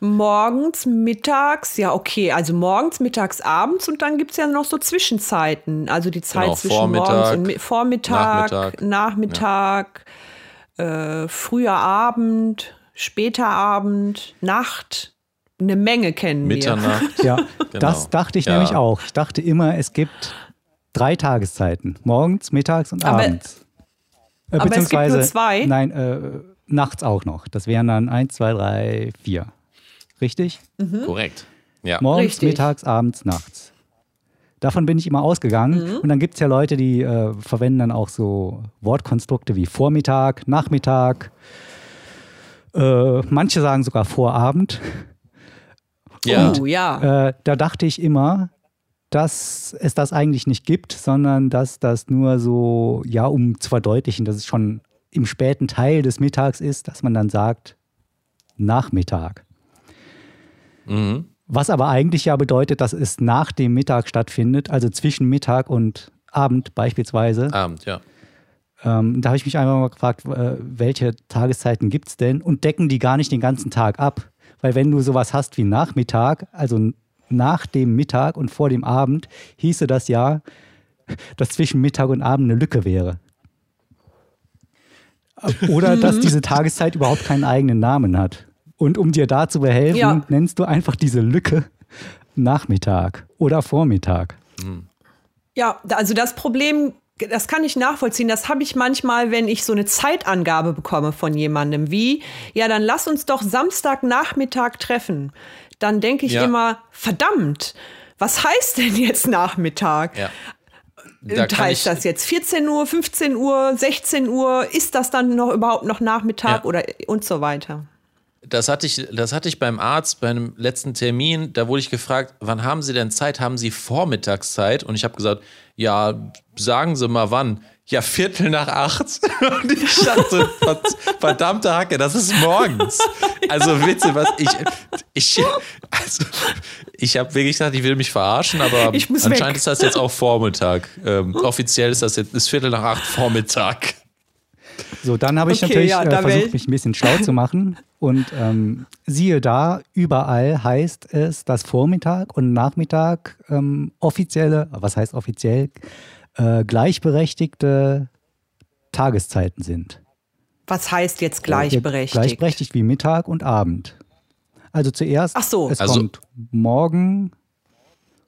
[SPEAKER 1] morgens, mittags, ja, okay, also morgens, mittags, abends und dann gibt es ja noch so Zwischenzeiten. Also die Zeit genau, zwischen Vormittag, morgens und Mi Vormittag, Nachmittag, Nachmittag ja. äh, früher Abend, später Abend, Nacht. Eine Menge kennen
[SPEAKER 3] Mitternacht.
[SPEAKER 2] wir. Ja, genau. das dachte ich ja. nämlich auch. Ich dachte immer, es gibt drei Tageszeiten. Morgens, mittags und aber, abends.
[SPEAKER 1] Äh, aber es gibt nur zwei?
[SPEAKER 2] Nein, äh, nachts auch noch. Das wären dann eins, zwei, drei, vier richtig?
[SPEAKER 3] Mhm. Korrekt. Ja.
[SPEAKER 2] Morgens, richtig. mittags, abends, nachts. Davon bin ich immer ausgegangen. Mhm. Und dann gibt es ja Leute, die äh, verwenden dann auch so Wortkonstrukte wie Vormittag, Nachmittag. Äh, manche sagen sogar Vorabend.
[SPEAKER 1] Ja. Und, oh, ja.
[SPEAKER 2] Äh, da dachte ich immer, dass es das eigentlich nicht gibt, sondern dass das nur so, ja, um zu verdeutlichen, dass es schon im späten Teil des Mittags ist, dass man dann sagt Nachmittag. Mhm. Was aber eigentlich ja bedeutet, dass es nach dem Mittag stattfindet, also zwischen Mittag und Abend beispielsweise.
[SPEAKER 3] Abend, ja.
[SPEAKER 2] Ähm, da habe ich mich einfach mal gefragt, äh, welche Tageszeiten gibt es denn und decken die gar nicht den ganzen Tag ab? Weil wenn du sowas hast wie Nachmittag, also nach dem Mittag und vor dem Abend, hieße das ja, dass zwischen Mittag und Abend eine Lücke wäre. Oder dass diese Tageszeit überhaupt keinen eigenen Namen hat. Und um dir da zu behelfen, ja. nennst du einfach diese Lücke Nachmittag oder Vormittag.
[SPEAKER 1] Ja, also das Problem, das kann ich nachvollziehen. Das habe ich manchmal, wenn ich so eine Zeitangabe bekomme von jemandem, wie, ja, dann lass uns doch Samstagnachmittag treffen. Dann denke ich ja. immer, verdammt, was heißt denn jetzt Nachmittag? Ja. Da heißt das jetzt 14 Uhr, 15 Uhr, 16 Uhr? Ist das dann noch überhaupt noch Nachmittag ja. oder und so weiter?
[SPEAKER 3] Das hatte, ich, das hatte ich beim Arzt bei einem letzten Termin. Da wurde ich gefragt, wann haben Sie denn Zeit? Haben Sie Vormittagszeit? Und ich habe gesagt, ja, sagen Sie mal wann. Ja, Viertel nach acht. Und ich dachte, verdammte Hacke, das ist morgens. Also Witze, was ich, ich, also, ich habe wirklich gesagt, ich will mich verarschen, aber anscheinend weg. ist das jetzt auch Vormittag. Ähm, offiziell ist das jetzt ist Viertel nach acht Vormittag.
[SPEAKER 2] So, dann habe ich okay, natürlich ja, äh, versucht, mich ein bisschen schlau zu machen. Und ähm, siehe da, überall heißt es, dass Vormittag und Nachmittag ähm, offizielle, was heißt offiziell, äh, gleichberechtigte Tageszeiten sind.
[SPEAKER 1] Was heißt jetzt gleichberechtigt?
[SPEAKER 2] Gleichberechtigt wie Mittag und Abend. Also zuerst,
[SPEAKER 1] Ach so.
[SPEAKER 2] es
[SPEAKER 3] also,
[SPEAKER 2] kommt morgen,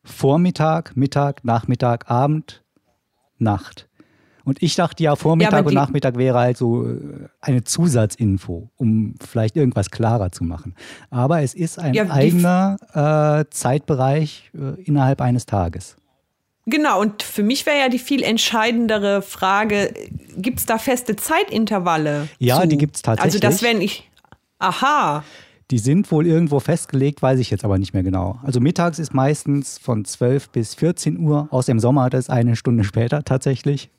[SPEAKER 2] Vormittag, Mittag, Nachmittag, Abend, Nacht. Und ich dachte ja, Vormittag ja, und Nachmittag wäre halt so äh, eine Zusatzinfo, um vielleicht irgendwas klarer zu machen. Aber es ist ein ja, eigener äh, Zeitbereich äh, innerhalb eines Tages.
[SPEAKER 1] Genau, und für mich wäre ja die viel entscheidendere Frage, gibt es da feste Zeitintervalle?
[SPEAKER 2] Ja, zu? die gibt es tatsächlich.
[SPEAKER 1] Also das, wenn ich, aha.
[SPEAKER 2] Die sind wohl irgendwo festgelegt, weiß ich jetzt aber nicht mehr genau. Also mittags ist meistens von 12 bis 14 Uhr, aus dem Sommer das eine Stunde später tatsächlich.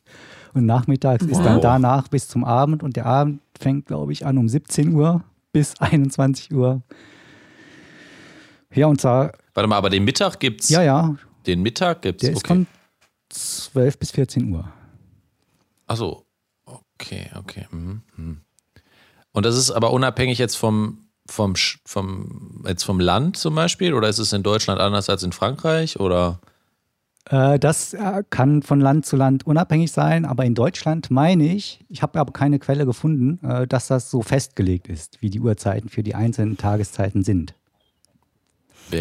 [SPEAKER 2] Und nachmittags wow. ist dann danach bis zum Abend und der Abend fängt, glaube ich, an um 17 Uhr bis 21 Uhr. Ja, und zwar.
[SPEAKER 3] Warte mal, aber den Mittag gibt's.
[SPEAKER 2] Ja, ja.
[SPEAKER 3] Den Mittag gibt's.
[SPEAKER 2] Der ist okay. von 12 bis 14 Uhr.
[SPEAKER 3] Ach so. Okay, okay. Mhm. mhm. Und das ist aber unabhängig jetzt vom, vom, vom, jetzt vom Land zum Beispiel? Oder ist es in Deutschland anders als in Frankreich? Oder?
[SPEAKER 2] Äh, das äh, kann von Land zu Land unabhängig sein, aber in Deutschland meine ich, ich habe aber keine Quelle gefunden, äh, dass das so festgelegt ist, wie die Uhrzeiten für die einzelnen Tageszeiten sind.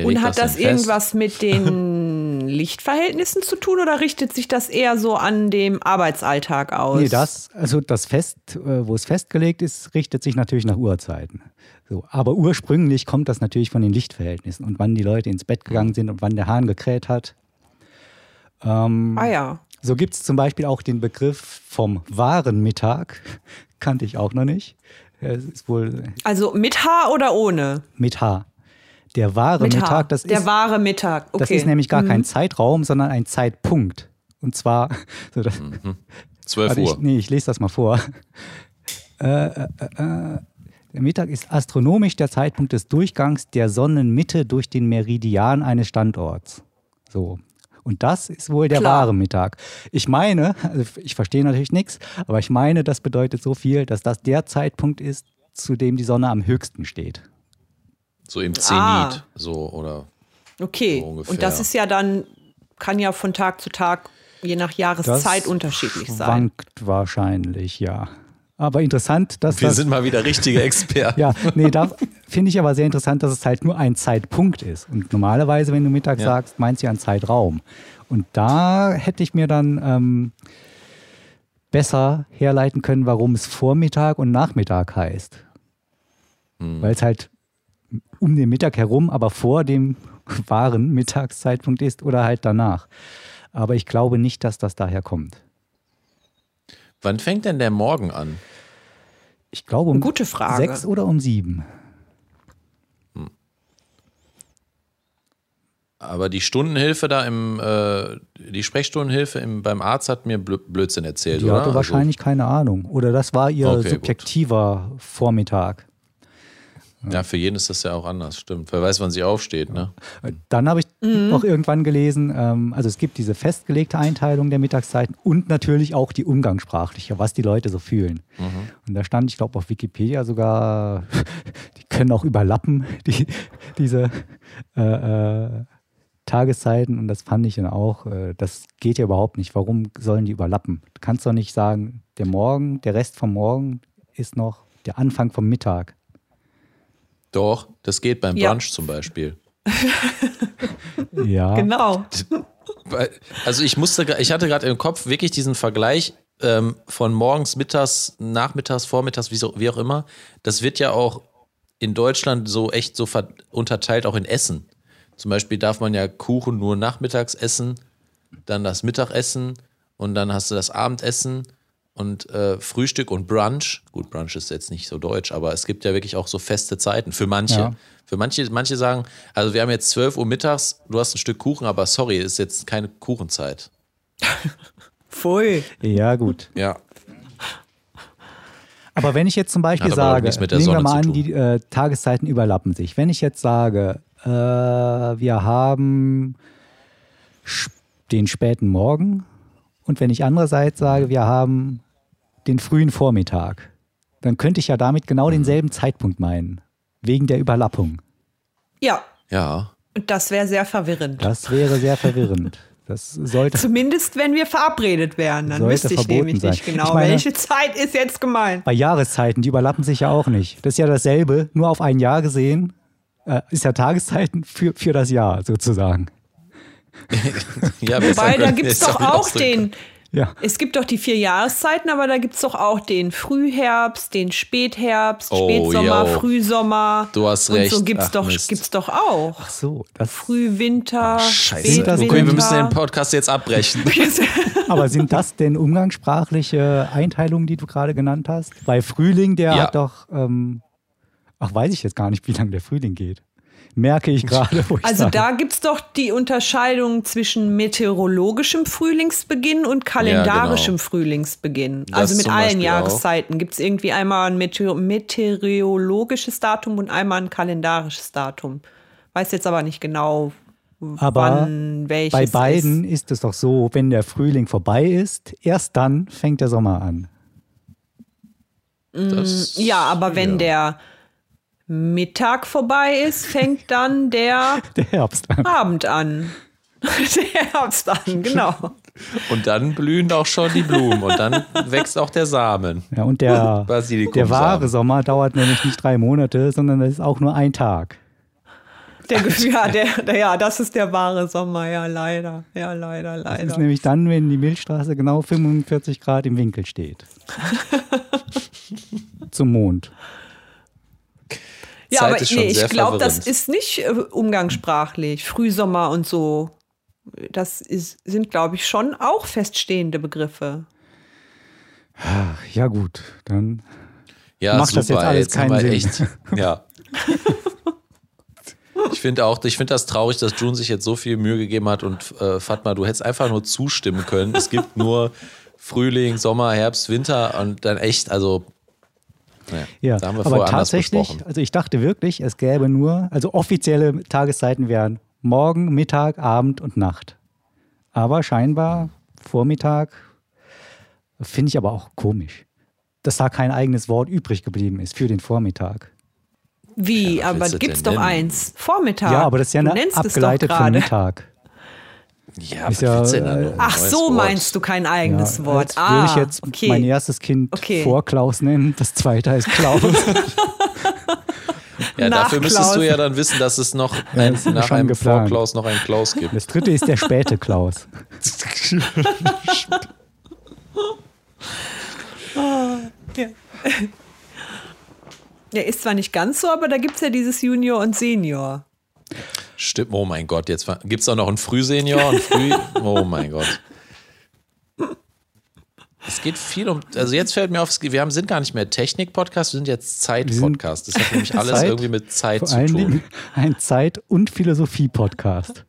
[SPEAKER 1] Und hat das, das irgendwas mit den Lichtverhältnissen zu tun oder richtet sich das eher so an dem Arbeitsalltag aus?
[SPEAKER 2] Nee, das, also das Fest, wo es festgelegt ist, richtet sich natürlich nach Uhrzeiten. So, aber ursprünglich kommt das natürlich von den Lichtverhältnissen und wann die Leute ins Bett gegangen sind und wann der Hahn gekräht hat.
[SPEAKER 1] Ähm, ah ja.
[SPEAKER 2] So gibt es zum Beispiel auch den Begriff vom wahren Mittag, kannte ich auch noch nicht. ist wohl.
[SPEAKER 1] Also mit H oder ohne?
[SPEAKER 2] Mit H. Der wahre mit Mittag, das
[SPEAKER 1] der
[SPEAKER 2] ist.
[SPEAKER 1] Der wahre Mittag, okay.
[SPEAKER 2] Das ist nämlich gar mhm. kein Zeitraum, sondern ein Zeitpunkt. Und zwar. So das,
[SPEAKER 3] mhm. 12 Uhr.
[SPEAKER 2] Ich, nee, ich lese das mal vor. Äh, äh, äh, der Mittag ist astronomisch der Zeitpunkt des Durchgangs der Sonnenmitte durch den Meridian eines Standorts. So. Und das ist wohl der Klar. wahre Mittag. Ich meine, also ich verstehe natürlich nichts, aber ich meine, das bedeutet so viel, dass das der Zeitpunkt ist, zu dem die Sonne am höchsten steht.
[SPEAKER 3] So im Zenit, ah. so oder.
[SPEAKER 1] Okay. So Und das ist ja dann, kann ja von Tag zu Tag, je nach Jahreszeit
[SPEAKER 2] das
[SPEAKER 1] unterschiedlich sein.
[SPEAKER 2] Schwankt wahrscheinlich, ja. Aber interessant, dass
[SPEAKER 3] Wir
[SPEAKER 2] das,
[SPEAKER 3] sind mal wieder richtige Experten.
[SPEAKER 2] ja, nee, da finde ich aber sehr interessant, dass es halt nur ein Zeitpunkt ist. Und normalerweise, wenn du Mittag ja. sagst, meinst du ja einen Zeitraum. Und da hätte ich mir dann ähm, besser herleiten können, warum es Vormittag und Nachmittag heißt. Hm. Weil es halt um den Mittag herum, aber vor dem wahren Mittagszeitpunkt ist oder halt danach. Aber ich glaube nicht, dass das daher kommt.
[SPEAKER 3] Wann fängt denn der Morgen an?
[SPEAKER 2] Ich glaube um
[SPEAKER 1] Gute Frage.
[SPEAKER 2] sechs oder um sieben.
[SPEAKER 3] Aber die Stundenhilfe da im, äh, die Sprechstundenhilfe im, beim Arzt hat mir Blödsinn erzählt,
[SPEAKER 2] die
[SPEAKER 3] oder?
[SPEAKER 2] Hatte wahrscheinlich also, keine Ahnung. Oder das war ihr okay, subjektiver gut. Vormittag.
[SPEAKER 3] Ja, für jeden ist das ja auch anders, stimmt. Wer weiß, wann sie aufsteht, ne?
[SPEAKER 2] Dann habe ich mhm. auch irgendwann gelesen, ähm, also es gibt diese festgelegte Einteilung der Mittagszeiten und natürlich auch die umgangssprachliche, was die Leute so fühlen. Mhm. Und da stand, ich glaube, auf Wikipedia sogar, die können auch überlappen, die, diese äh, äh, Tageszeiten. Und das fand ich dann auch, äh, das geht ja überhaupt nicht. Warum sollen die überlappen? Du kannst doch nicht sagen, der Morgen, der Rest vom Morgen ist noch der Anfang vom Mittag.
[SPEAKER 3] Doch, das geht beim ja. Brunch zum Beispiel.
[SPEAKER 2] ja.
[SPEAKER 1] Genau.
[SPEAKER 3] Also ich musste, ich hatte gerade im Kopf wirklich diesen Vergleich ähm, von morgens, mittags, nachmittags, vormittags, wie, so, wie auch immer. Das wird ja auch in Deutschland so echt so unterteilt, auch in Essen. Zum Beispiel darf man ja Kuchen nur nachmittags essen, dann das Mittagessen und dann hast du das Abendessen und äh, Frühstück und Brunch. Gut, Brunch ist jetzt nicht so deutsch, aber es gibt ja wirklich auch so feste Zeiten für manche. Ja. Für manche, manche sagen, also wir haben jetzt 12 Uhr mittags, du hast ein Stück Kuchen, aber sorry, ist jetzt keine Kuchenzeit.
[SPEAKER 1] Pfui.
[SPEAKER 2] Ja, gut.
[SPEAKER 3] Ja.
[SPEAKER 2] Aber wenn ich jetzt zum Beispiel sage, nehmen wir mal an, die äh, Tageszeiten überlappen sich. Wenn ich jetzt sage, äh, wir haben den späten Morgen und wenn ich andererseits sage, wir haben den frühen Vormittag, dann könnte ich ja damit genau mhm. denselben Zeitpunkt meinen. Wegen der Überlappung.
[SPEAKER 1] Ja.
[SPEAKER 3] Ja.
[SPEAKER 1] Und das wäre sehr verwirrend.
[SPEAKER 2] Das wäre sehr verwirrend. Das sollte.
[SPEAKER 1] Zumindest wenn wir verabredet wären, dann wüsste ich nämlich sein. nicht genau, meine, welche Zeit ist jetzt gemeint.
[SPEAKER 2] Bei Jahreszeiten, die überlappen sich ja auch nicht. Das ist ja dasselbe, nur auf ein Jahr gesehen, äh, ist ja Tageszeiten für, für das Jahr sozusagen.
[SPEAKER 1] ja, Wobei, da gibt es doch auch den, ja. Es gibt doch die vier Jahreszeiten, aber da gibt es doch auch den Frühherbst, den Spätherbst, oh, Spätsommer, yo. Frühsommer.
[SPEAKER 3] Du hast recht.
[SPEAKER 1] Und so gibt es doch, gibt's doch auch.
[SPEAKER 2] Ach so. Das
[SPEAKER 1] Frühwinter.
[SPEAKER 3] Ach, scheiße. Okay, wir müssen den Podcast jetzt abbrechen.
[SPEAKER 2] aber sind das denn umgangssprachliche Einteilungen, die du gerade genannt hast? Bei Frühling, der ja. hat doch. Ähm, ach, weiß ich jetzt gar nicht, wie lange der Frühling geht merke ich gerade.
[SPEAKER 1] Also sage. da gibt es doch die Unterscheidung zwischen meteorologischem Frühlingsbeginn und kalendarischem ja, genau. Frühlingsbeginn. Das also mit allen Jahreszeiten gibt es irgendwie einmal ein Meteor meteorologisches Datum und einmal ein kalendarisches Datum. Weiß jetzt aber nicht genau, aber wann welches
[SPEAKER 2] bei beiden
[SPEAKER 1] ist.
[SPEAKER 2] ist es doch so, wenn der Frühling vorbei ist, erst dann fängt der Sommer an.
[SPEAKER 1] Das, ja, aber wenn ja. der Mittag vorbei ist, fängt dann der,
[SPEAKER 2] der Herbst an.
[SPEAKER 1] Abend an. der Herbst an, genau.
[SPEAKER 3] Und dann blühen auch schon die Blumen und dann wächst auch der Samen.
[SPEAKER 2] Ja, und der, der wahre Sommer dauert nämlich nicht drei Monate, sondern das ist auch nur ein Tag.
[SPEAKER 1] Der, ja, der, der, ja, das ist der wahre Sommer, ja, leider. Ja, leider, leider.
[SPEAKER 2] Das ist nämlich dann, wenn die Milchstraße genau 45 Grad im Winkel steht. Zum Mond.
[SPEAKER 1] Ja, aber nee, ich glaube, das ist nicht äh, umgangssprachlich. Frühsommer und so. Das ist, sind, glaube ich, schon auch feststehende Begriffe.
[SPEAKER 2] Ja, gut, dann.
[SPEAKER 3] ja,
[SPEAKER 2] macht
[SPEAKER 3] super,
[SPEAKER 2] das jetzt alles
[SPEAKER 3] jetzt
[SPEAKER 2] keinen Sinn.
[SPEAKER 3] Echt, ja. Ich finde auch, ich finde das traurig, dass June sich jetzt so viel Mühe gegeben hat und äh, Fatma, du hättest einfach nur zustimmen können. Es gibt nur Frühling, Sommer, Herbst, Winter und dann echt, also
[SPEAKER 2] ja, da haben wir aber tatsächlich, also ich dachte wirklich, es gäbe nur, also offizielle Tageszeiten wären Morgen, Mittag, Abend und Nacht. Aber scheinbar Vormittag finde ich aber auch komisch, dass da kein eigenes Wort übrig geblieben ist für den Vormittag.
[SPEAKER 1] Wie? Ja, aber gibt's doch nennen? eins. Vormittag.
[SPEAKER 2] Ja, aber das ist ja eine abgeleitet von Mittag.
[SPEAKER 3] Ja, ist ja äh,
[SPEAKER 1] Ach so, Wort. meinst du kein eigenes ja, Wort?
[SPEAKER 2] Ah, würde ich jetzt okay. mein erstes Kind okay. vor Klaus nennen, das zweite heißt Klaus.
[SPEAKER 3] ja, nach dafür müsstest Klaus. du ja dann wissen, dass es noch ein, ja, nach einem geplant. vor Klaus noch einen Klaus gibt.
[SPEAKER 2] Das dritte ist der späte Klaus.
[SPEAKER 1] oh, ja. Ja, ist zwar nicht ganz so, aber da gibt es ja dieses Junior und Senior.
[SPEAKER 3] Stimmt, oh mein Gott, jetzt gibt es auch noch einen Frühsenior und Früh. oh mein Gott. Es geht viel um, also jetzt fällt mir auf, wir haben, sind gar nicht mehr Technik-Podcast, wir sind jetzt Zeit-Podcast. Das hat nämlich alles Zeit, irgendwie mit Zeit
[SPEAKER 2] vor
[SPEAKER 3] zu
[SPEAKER 2] allen
[SPEAKER 3] tun.
[SPEAKER 2] Dingen ein Zeit- und Philosophie-Podcast.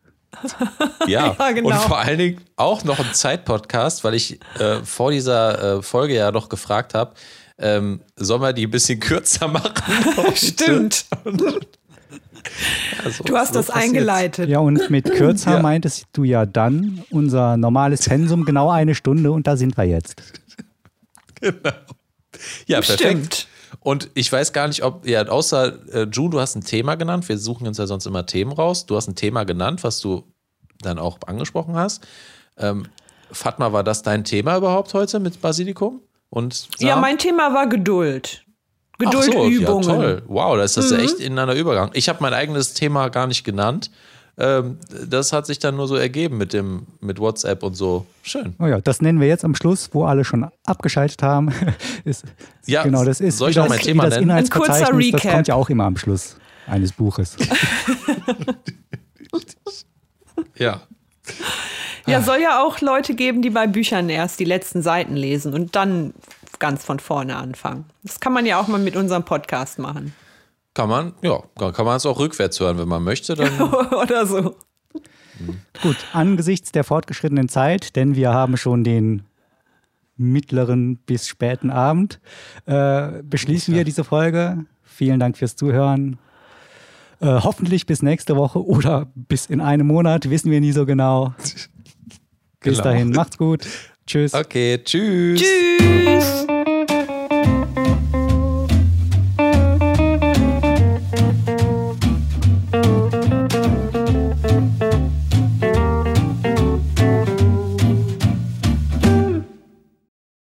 [SPEAKER 3] Ja, ja genau. und vor allen Dingen auch noch ein Zeit-Podcast, weil ich äh, vor dieser äh, Folge ja noch gefragt habe, ähm, sollen wir die ein bisschen kürzer machen?
[SPEAKER 1] Stimmt. Also, du hast so das eingeleitet.
[SPEAKER 2] Ja, und mit kürzer ja. meintest du ja dann unser normales Pensum genau eine Stunde und da sind wir jetzt.
[SPEAKER 3] Genau. Ja, perfekt. Stimmt. Und ich weiß gar nicht, ob, ja, außer äh, June, du hast ein Thema genannt. Wir suchen uns ja sonst immer Themen raus. Du hast ein Thema genannt, was du dann auch angesprochen hast. Ähm, Fatma, war das dein Thema überhaupt heute mit Basilikum? Und
[SPEAKER 1] ja, mein Thema war Geduld. Geduldübungen. So, ja, toll.
[SPEAKER 3] Wow, das ist mhm. echt ineinander Übergang. Ich habe mein eigenes Thema gar nicht genannt. Ähm, das hat sich dann nur so ergeben mit dem mit WhatsApp und so. Schön.
[SPEAKER 2] Oh ja, das nennen wir jetzt am Schluss, wo alle schon abgeschaltet haben. ist,
[SPEAKER 3] ja,
[SPEAKER 2] genau, das ist
[SPEAKER 3] soll ich noch mein Thema das nennen?
[SPEAKER 1] Ein kurzer Recap.
[SPEAKER 2] Das kommt ja auch immer am Schluss eines Buches.
[SPEAKER 3] ja.
[SPEAKER 1] Ja, soll ja auch Leute geben, die bei Büchern erst die letzten Seiten lesen und dann ganz von vorne anfangen. Das kann man ja auch mal mit unserem Podcast machen.
[SPEAKER 3] Kann man, ja, kann man es auch rückwärts hören, wenn man möchte. Dann
[SPEAKER 1] Oder so.
[SPEAKER 2] Gut, angesichts der fortgeschrittenen Zeit, denn wir haben schon den mittleren bis späten Abend, äh, beschließen wir diese Folge. Vielen Dank fürs Zuhören. Äh, hoffentlich bis nächste Woche oder bis in einem Monat, wissen wir nie so genau. Bis genau. dahin, macht's gut. Tschüss.
[SPEAKER 3] Okay, tschüss.
[SPEAKER 1] Tschüss.